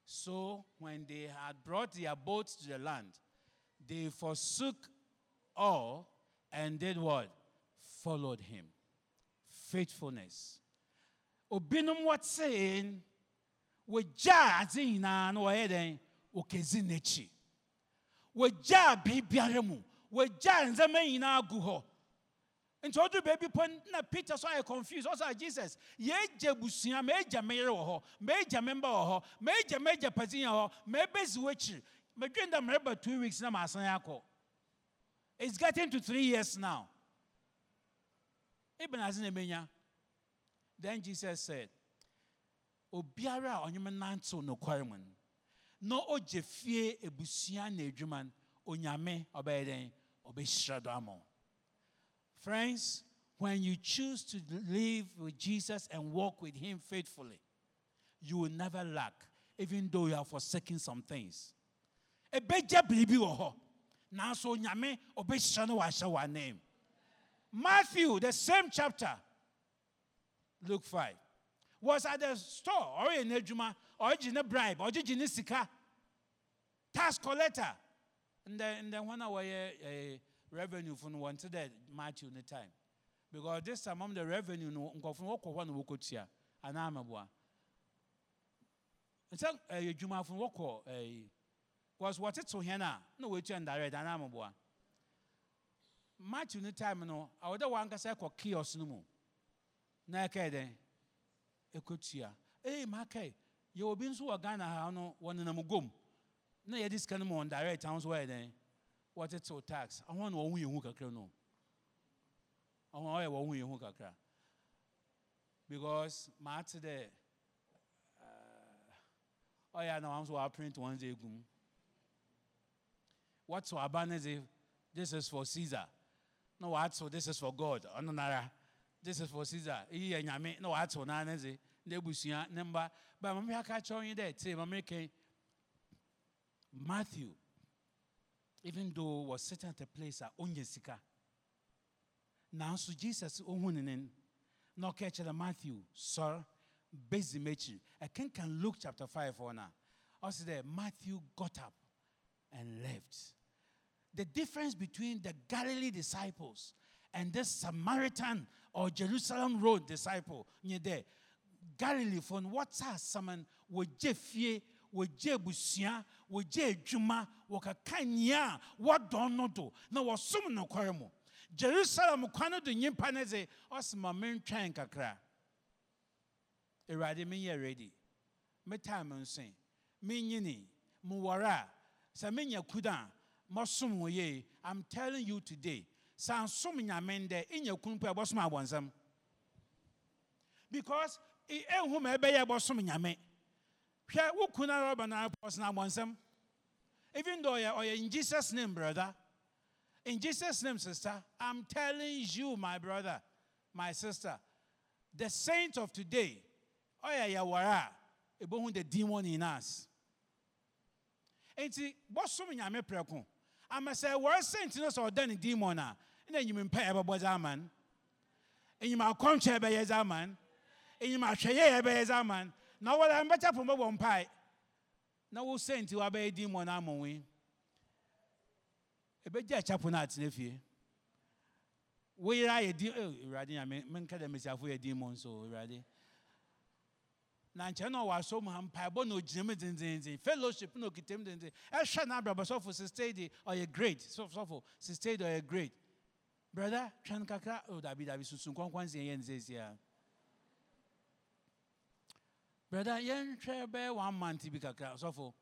So when they had brought their boats to the land, they forsook all and did what? Followed him. Faithfulness. Obinum what saying, wagya adze nyinaa na wɔyɛ dɛn okezi n'akyi wɔgyaa biribiara mu wɔgyaa ndzɛmba nyinaa gu hɔ nti ɔduru baabi pɔ na peter so ayɛ confused ɔsɛ jesus yɛagya busua maagya me yere wɔ hɔ maagya me mba wɔ hɔ maagya maagya patinya wɔ hɔ maabɛsi w'akyiri mmerɛba two weeks na maasan akɔ it's getting to three years now. Ibn ase then jesus said obiara a ɔnyem nantew nokware no. Ogye fie ebusua na onyame dɛn? Ɔbɛhyira do ama friends when you choose to live with jesus and walk with him faithfully you will never lack even though you are forsaking some things. Ɛbɛgya biribi hɔ nanso onyame ɔbɛhyira no wahyɛ wɔ name matthew the same chapter luke 5 was at the store ɔreyɛ n'adwuma ɔregye ne bribe ɔgyegye ne sika tax collector. Ndɛ ndɛ wɔn a wɔyɛ ɛɛ revenue fo no wɔnte dɛ matthew ne time. Because this time ɔmo the revenue no nkɔfo no hɔ na wɔkɔtua. Anaa amaboa nsɛ ɛyɛ eh, adwumafo no wɔkɔ ɛɛ because wɔtete hɛn a na wɔatua ndirect anaa amaboa matthew ne time no awɔ dɛ wɔn ankasa kɔ kiosk no mu. Na ɛkɛɛ dɛ ɛkɔtua ee makae. Yɛ obi nso wɔ ghana ha no wɔnenam gom. Na yɛde sika no ma wɔn direct ahụ nso wɔyɛ dɛn wɔtetew tax. Ahụ na wɔn ho yɛn ho kakra no. Ahụ ɔyɛ wɔn ho yɛn ho kakra. Because maate dɛ ɔyɛ na wɔn nso wɔn print wɔn dze egum ne this is for caesar. Na wɔatew this is for god. This is for caesar. Eyi yɛ nyame na wɔatew naa ne dze ne ebusua ne mba ba maame aka kyerɛw yi dɛ tie maame kɛn. Matthew, even though was sitting at a place at onye sika, nanso Jesus ohun ne nen na ɔka kyerɛ Matthew sɔr bezi m'akyi ɛkenkan Luke chapter five hɔ na ɔsi dɛ Matthew got up and left. The difference between the Galilee disciples and this Samaritan or Jerusalem road disciple nye dɛ Galilee fo no wɔtɔ asaman wɔgye fie wɔgye abusua wɔgye adwuma wɔkaka nyia a no do na wɔsom nokware jerusalem kwan no do nyimpa no dze ɔse ma mentwɛn kakra awurade ready. Me nso menyini mewɔre a sɛ menya kuda mɔsom yie i'm telling you today sɛ ansom nyame ndɛ inya kunu pɛ ɛbɔsom abɔnsɛm because ɛnhu ma ɛbɛyɛ ɛbɔsom nyame. Hwɛ wo kunu ara ɔba na ɔsena abɔnsɛm even though ɔyɛ ɔyɛ in jesus name brother. In jesus name sister i'm telling you my brother my sister the saint of today ɔyɛ yɛwɔre a ebohu the demon in us. Nti bɔsom nyame prɛko ama sɛ wɔre saint no sɛ ɔda ne demon a na enyim mpa ɛbɛbɔ dze ama no. Enyim akɔntwɛ ɛbɛyɛ dze ama no. Enyim ahwɛyɛ ɛbɛyɛ dze ama no. Na wɔde mbɛkyɛ pɔn bɛbɔ mpae. Na wabɛyɛ di mɔ na amɔnwe ebɛgye akyɛpo no atena fie. Woyera yɛ din eh, awurade nyame menka dɛ mesiafo yɛ din mu nso awurade na nkyɛn na ɔwɔ asom ha mpaebɔ na ogyina mu dendenden fellowship na okita mu denden ɛhwɛ n'abrabɔ sɔfo sista di ɔyɛ great. Sɔfo sista di ɔyɛ great. Brother twɛn kakra. O dabi dabi susu nkɔnkɔn si yɛ nsɛsia brother yɛnhwɛ bɛyɛ one month bi kakra. Sɔfo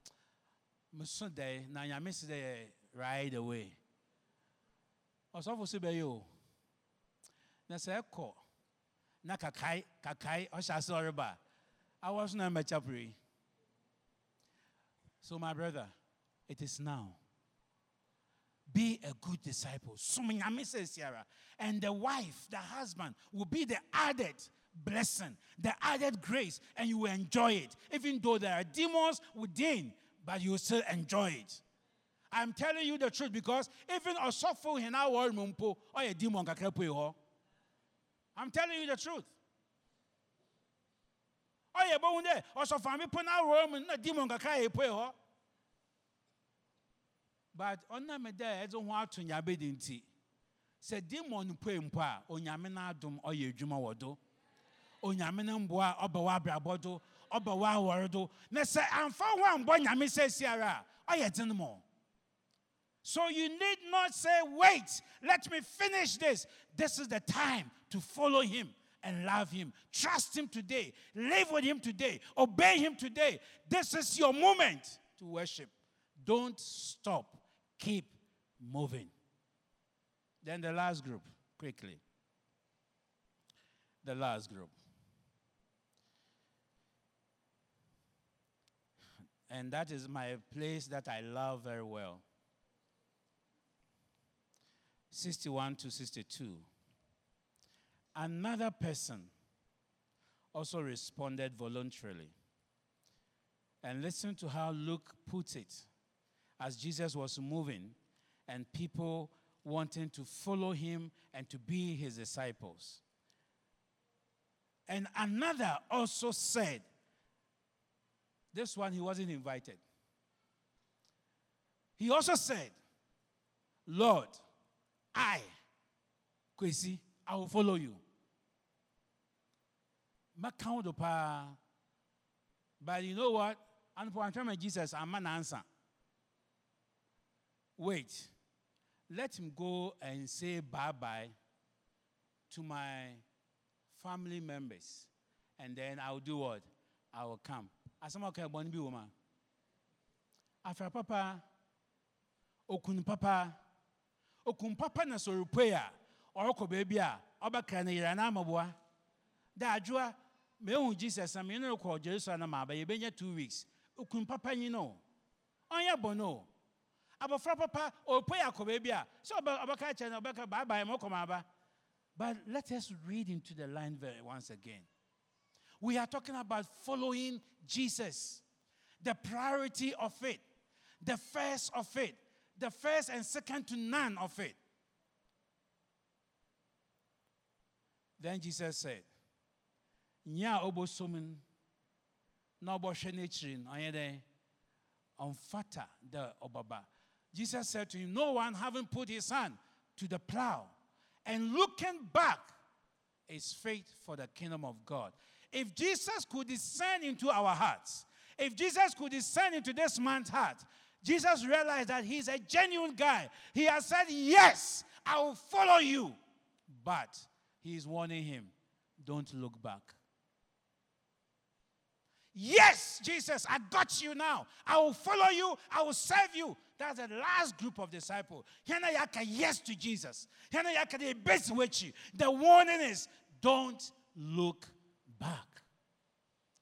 meso dɛ na nyame si dɛ right away. Ɔsɔfo so bɛyɛ o. Na sɛ ɛkɔ na kakae kakae ɔhyɛ ase ɔreba awa was not mmɛkya pere so my brother it is now. Be a good disciple. And the wife the husband will be the added blessing the added grace and you will enjoy it. Even though there are demons within but you will still enjoy it. I'm telling you the truth because even a suffer in our world or oh, a demon I'm telling you the truth. But one also for me put our room and demon kakra pui But on na me there I don't want to nyabe dinti. Sɛ demon pue mpo a onyame na adom ɔyɛ adwuma wɔ do. Onyame no mboa ɔbɛ wɔ abrabɔ do, ɔbɛ wɔ awɔre do. Na sɛ amfa ho ambɔ nyame sɛ siara a ɔyɛ den mo. So you need not say, wait, let me finish this. This is the time to follow him and love him. Trust him today. Live with him today. Obey him today. This is your moment to worship. Don't stop. Keep moving. Then the last group, quickly. The last group. And that is my place that I love very well. 61 to 62. Another person also responded voluntarily. And listen to how Luke puts it as Jesus was moving and people wanting to follow him and to be his disciples. And another also said, this one he wasn't invited. He also said, Lord, I, Kwesi, I will follow you. Makaudo pa. But you know what? For Antwerp Jesus, I'm an answer. Wait. Let him go and say bye bye to my family members. And then I'll do what? I will come. Asama okay, born be woman. After papa, okun papa, okum papa na sɔrepue a ɔrekɔ baabi a ɔbɛkra amaboa da adwoa mehu jesus na mene no kɔ jerusalem aba yɛbɛnya two weeks. Okum papa nyi no. Ɔnyɛ bɔ no. Abɔfra papa ɔpue akɔ baabi a sɛ ɔbɛka kyerɛ no ɔbɛka baabae mɔkɔm aba but let us read into the line very once again. We are talking about following jesus the priority of it the first of it the first and second to none of it. Then Jesus said, Nya obo sumin na obo shenichirin onyede fata the obaba. Jesus said to him, No one having put his hand to the plow and looking back is faith for the kingdom of God. If Jesus could descend into our hearts, if Jesus could descend into this man's heart, Jesus realized that he's a genuine guy. He has said, Yes, I will follow you. But he is warning him, Don't look back. Yes, Jesus, I got you now. I will follow you. I will serve you. That's the last group of disciples. Yes to Jesus. Yanayaka, the best with you. The warning is don't look back.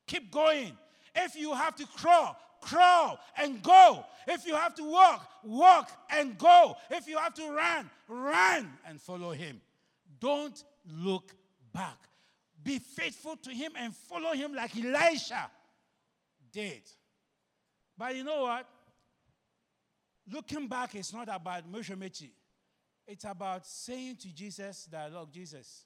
Keep going. If you have to crawl, crawl and go. If you have to walk, walk and go. If you have to run, run and follow him. Don't look back. Be faithful to him and follow him like Elisha did. But you know what? Looking back it's not about Moshe It's about saying to Jesus that, look, Jesus,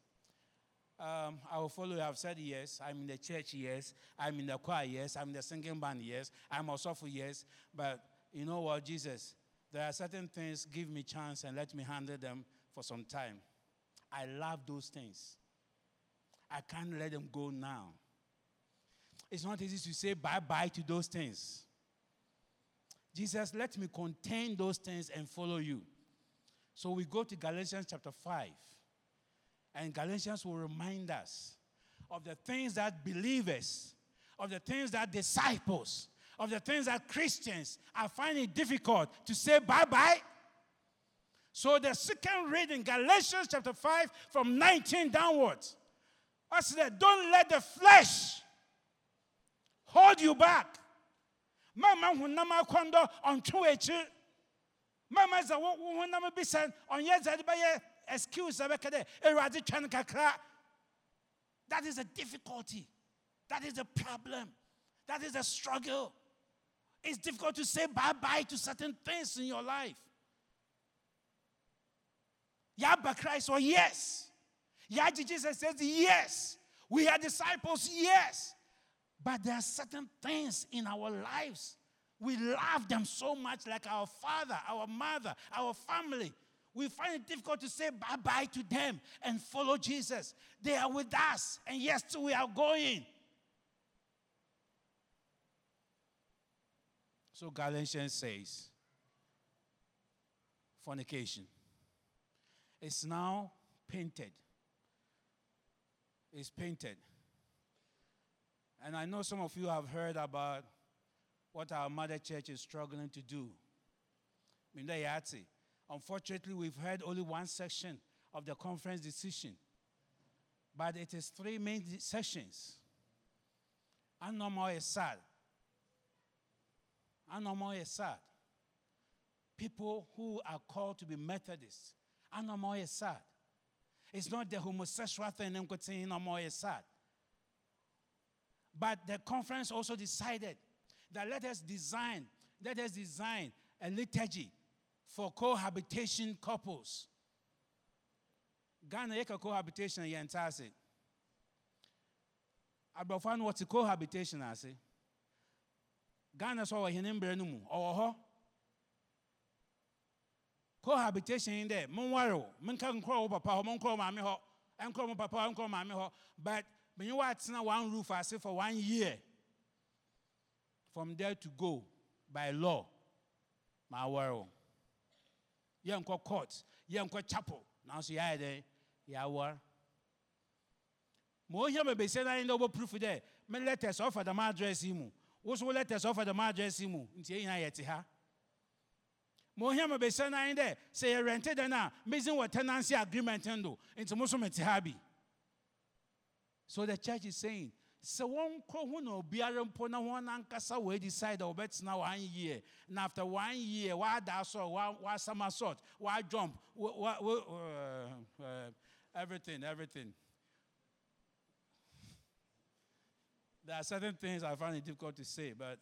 um, I will follow you. I've said yes. I'm in the church, yes. I'm in the choir, yes. I'm in the singing band, yes. I'm also for yes. But you know what, Jesus? There are certain things, give me chance and let me handle them for some time. I love those things. I can't let them go now. It's not easy to say bye bye to those things. Jesus, let me contain those things and follow you. So we go to Galatians chapter 5. And Galatians will remind us of the things that believers, of the things that disciples, of the things that Christians are finding difficult to say bye bye. So the second reading, Galatians chapter 5, from 19 downwards. I said, don't let the flesh hold you back. Mama hunam akondo ontwe echi. Mama za wo hunam bisan onye za de baye excuse abekade erade twan kakra. That is a difficulty. That is a problem. That is a struggle. It's difficult to say bye bye to certain things in your life. Yabba Christ or yes. Yaji Jesus says yes. We are disciples, yes. But there are certain things in our lives. We love them so much, like our father, our mother, our family. We find it difficult to say bye bye to them and follow Jesus. They are with us, and yes, we are going. So Galatians says, fornication is now painted. It's painted. And I know some of you have heard about what our mother church is struggling to do. Unfortunately, we've heard only one section of the conference decision, but it is three main sessions. Anormal is sad. Anormal is sad. People who are called to be Methodists. Anormal is sad. It's not the homosexual thing I'm saying no more is sad. But the conference also decided that let us design, let us design a liturgy for cohabitation couples. Ghana yɛka cohabitation yɛ nta ase. Aborɔfo ano wɔte cohabitation ase. Ghana so ɔwɔ hene mbrɛ no. Cohabitation there, monware wo, menka nkɔrɔ wo papa hɔ, monkɔrɔ maame hɔ, papa hɔ, maame hɔ. But when you watena one roof I ase for one year, from there to go by law, ma ware wo. Yɛnkɔ court, yɛnkɔ chapel, nanso yɛayɛ dɛ, yɛaware. Ma ohia bɛbɛsɛ na yɛn dɛ wobɛproof dɛ, me letters ɔfa dɛm address yi mu, wo so wo letters ɔfa dɛm address yi mu, nti yɛn nyinaa yɛte ha. Ma ohia bɛbɛsɛ na yɛn dɛ, sɛ yɛrɛnte dan a, mezin wɔ tenancy agreement eh, ndo, nti mo so mete ha bi. So the church is saying, sɛ wɔnkɔ ho na obiara mpo na wɔ decide a wɔbɛtena one year. Na after one year wɔada sɔ wɔasama sort wɔadjump uh, uh, everything everything. There are certain things I find it difficult to say but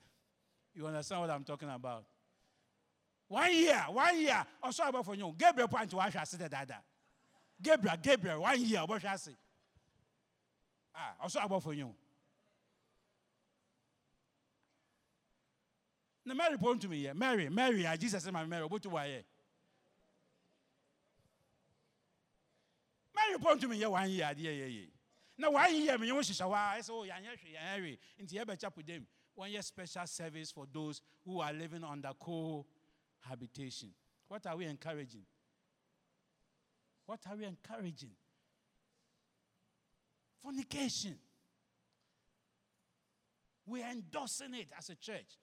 you understand what I'm talking about. One year one year ɔsɔ abɔfo nyɛ Gabriel point wɔahwɛ ase dadaada Gabriel Gabriel one year ɔbɛhwɛ ase ɔsɔ abɔfo nyɛ na mary pɔ ntumi yɛ mary mary a jesus ma mary ɔbɛtu wa yɛ mary pɔ ntumi yɛ wɔn yɛ adeɛ yɛ yɛ na wɔn yɛ mi yɛn hyehyɛ hɔ a ɛsɛ o yɛn yɛ hwɛ yɛn hwɛ nti yɛ bɛ kya po yɛ special service for those who are living under cohabitation. What are we encouraging? What are we encouraging fornication we are endorsing it as a church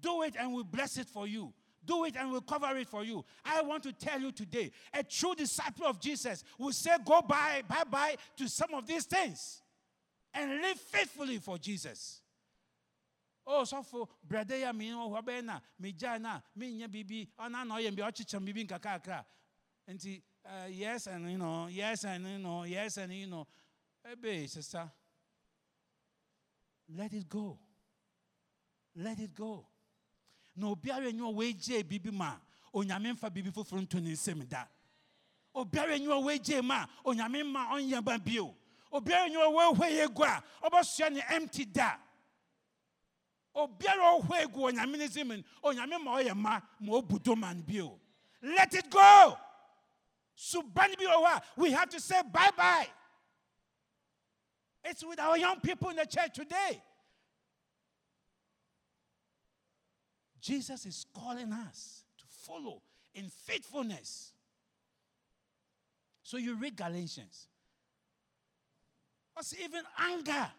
do it and we bless it for you. Do it and we'll cover it for you. I want to tell you today a true disciple of Jesus will say, Go bye, bye bye to some of these things and live faithfully for Jesus. Oh, so for brother, ya mi no wabena, mi jana, bibi, ana no yem bi ochicham bibi uh, yes and you know, yes and you know, yes and you know. Ebe, sister. Let it go. Let it go. na obiara enyi ɔwɔ egye bibi ma onyame nfa bibi foforɔ nto ne nsam da obiara enyi ɔwɔ egye ma onyame ma ɔnyɛ ba bio obiara enyi ɔwɔ ehwe egu a ɔbɛsua ne empty da obiara ɔhwe egu onyame ne nsam onyame ma ɔyɛ ma ma obudo man bio let it go Subani Biwa, we have to say bye bye. It's with our young people in the church today. Jesus is calling us to follow in faithfulness. So you read Galatians. What's even anger?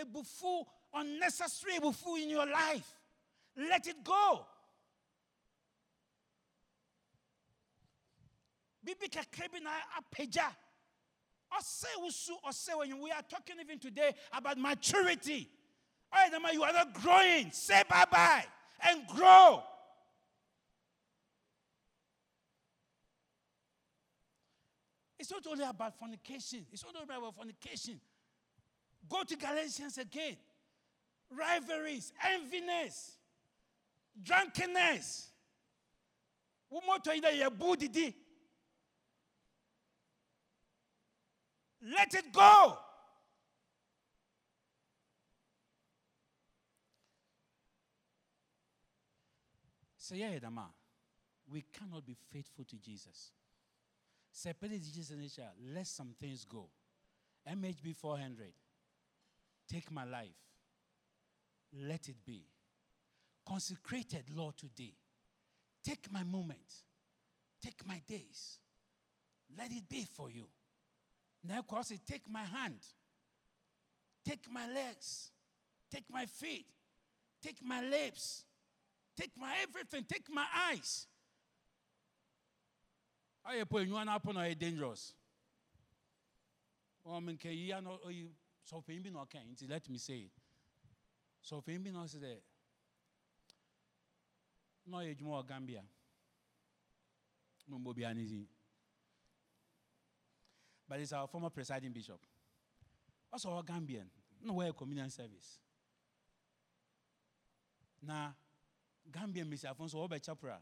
A bufu, unnecessary bufu in your life. Let it go. Bibi kakrebi na apeja. When we are talking even today about maturity. All right, you are not growing. Say bye bye and grow. It's not only about fornication. It's not only about fornication. Go to Galatians again. Rivalries, enviness, drunkenness. Let it go. Say, yeah, Dama, we cannot be faithful to Jesus. Separate Jesus nature, let some things go. MHB 400, take my life. Let it be. Consecrated, Lord, today. Take my moment. Take my days. Let it be for you. Now, of course, take my hand. Take my legs. Take my feet. Take my lips. Take my everything. Take my eyes. How you put you happen or dangerous? Oh, I mean, oh, you so for him, okay, let me say it. So for him, no, say no, you more Gambia. But it's our former presiding bishop. Also, our Gambian. No way communion service. Now, Gambian Mr. Afonso Obe Chapra.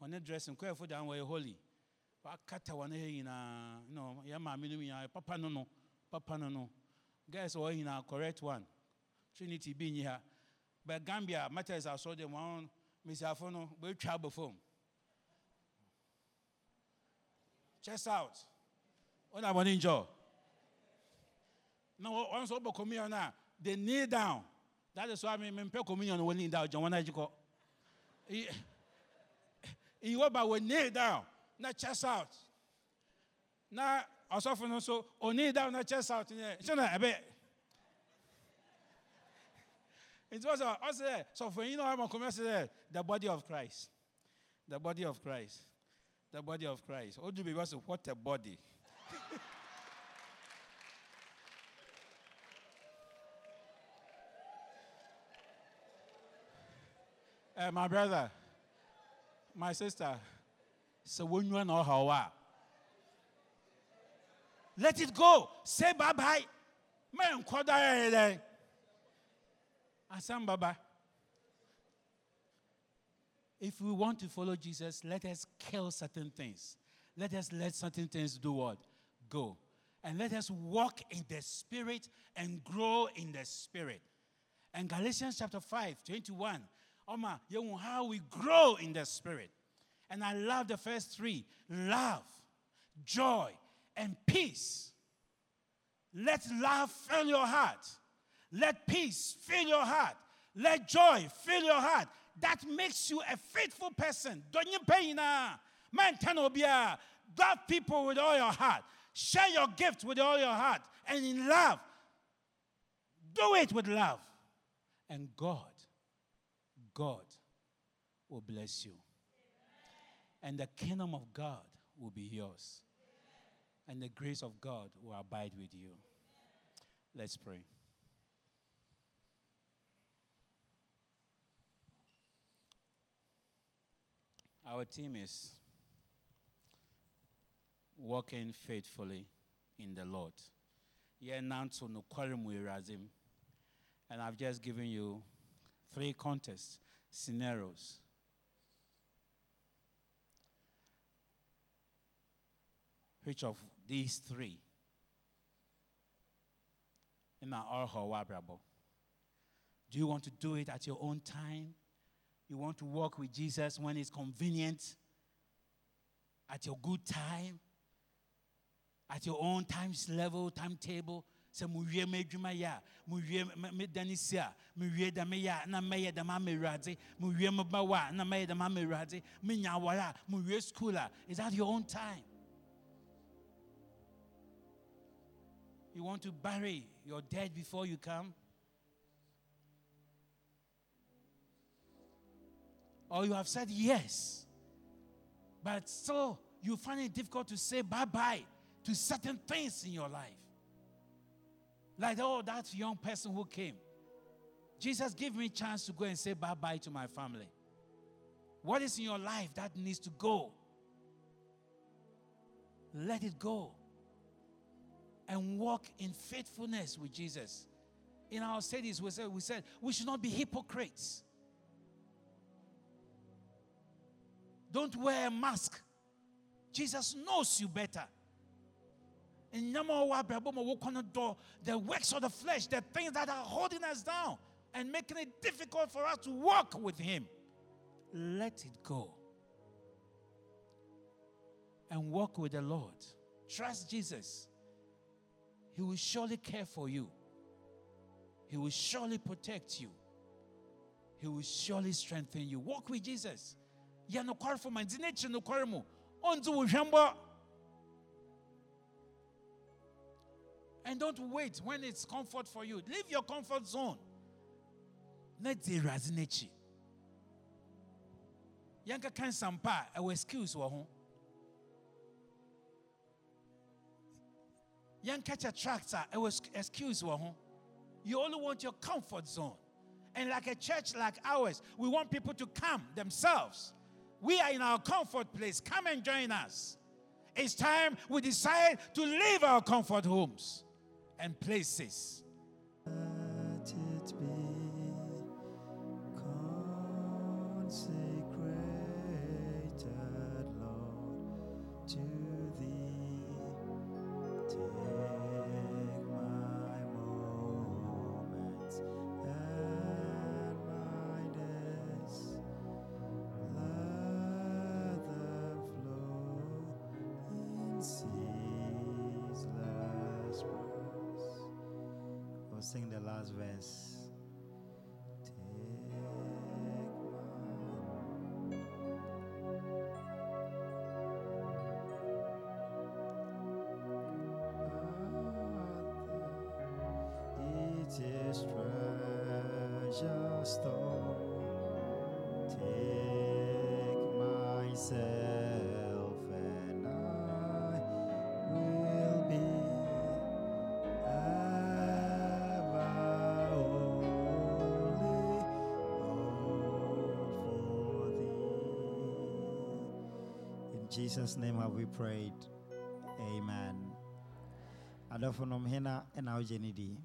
On a dressing, quite for down where holy. Wakata one in a no, Yama Minumia, Papa no no, Papa no no. Guys, or in a correct one. Trinity being here. But Gambia matters, I saw them one, Mr. Afono, we trouble phone. Chest out. What I to enjoy. Now, once over communion they kneel down. That is why I mean, communion when kneel down. John, go, he went by when kneel down, not chest out. Now, also for so, kneel down, not chest out. So, I bet. It was also so for you know I'm a commercial the body of Christ. The body of Christ. The body of Christ. What do you mean? What a body. Uh, my brother, my sister, so when you know how let it go. Say bye bye. Man, kwada Asam baba. If we want to follow Jesus, let us kill certain things. Let us let certain things do what? Go. And let us walk in the Spirit and grow in the Spirit. And Galatians chapter 5, 21. Oma, how we grow in the Spirit. And I love the first three love, joy, and peace. Let love fill your heart. Let peace fill your heart. Let joy fill your heart. That makes you a faithful person. Don't you pay love people with all your heart. Share your gift with all your heart and in love. Do it with love. And God, God will bless you. And the kingdom of God will be yours. And the grace of God will abide with you. Let's pray. Our team is walking faithfully in the Lord. And I've just given you three contest scenarios. Which of these three Do you want to do it at your own time? You want to walk with Jesus when it's convenient? at your good time, at your own times level, timetable. sɛ mowie m'adwuma yɛ a mowie medane si a mewie dɛm na mɛyɛ mowie na mowie is that your own time? You want to bury your dead before you come? Or you have said yes but still you find it difficult to say bye bye to certain things in your life. Like, oh, that young person who came. Jesus, give me a chance to go and say bye bye to my family. What is in your life that needs to go? Let it go. And walk in faithfulness with Jesus. In our studies, we said we, said we should not be hypocrites. Don't wear a mask. Jesus knows you better. The works of the flesh, the things that are holding us down and making it difficult for us to walk with Him, let it go. And walk with the Lord. Trust Jesus. He will surely care for you. He will surely protect you. He will surely strengthen you. Walk with Jesus. And don't wait when it's comfort for you. Leave your comfort zone. The razinechi. Yanka kan sampa a excuse wo ho. Yan catch a tractor excuse wo ho. You only want your comfort zone. And like a church like ours, we want people to come themselves. We are in our comfort place. Come and join us. It's time we decide to leave our comfort homes and places. Jesus' name have we prayed. Amen. adɔfonom hena ɛna wogye ne di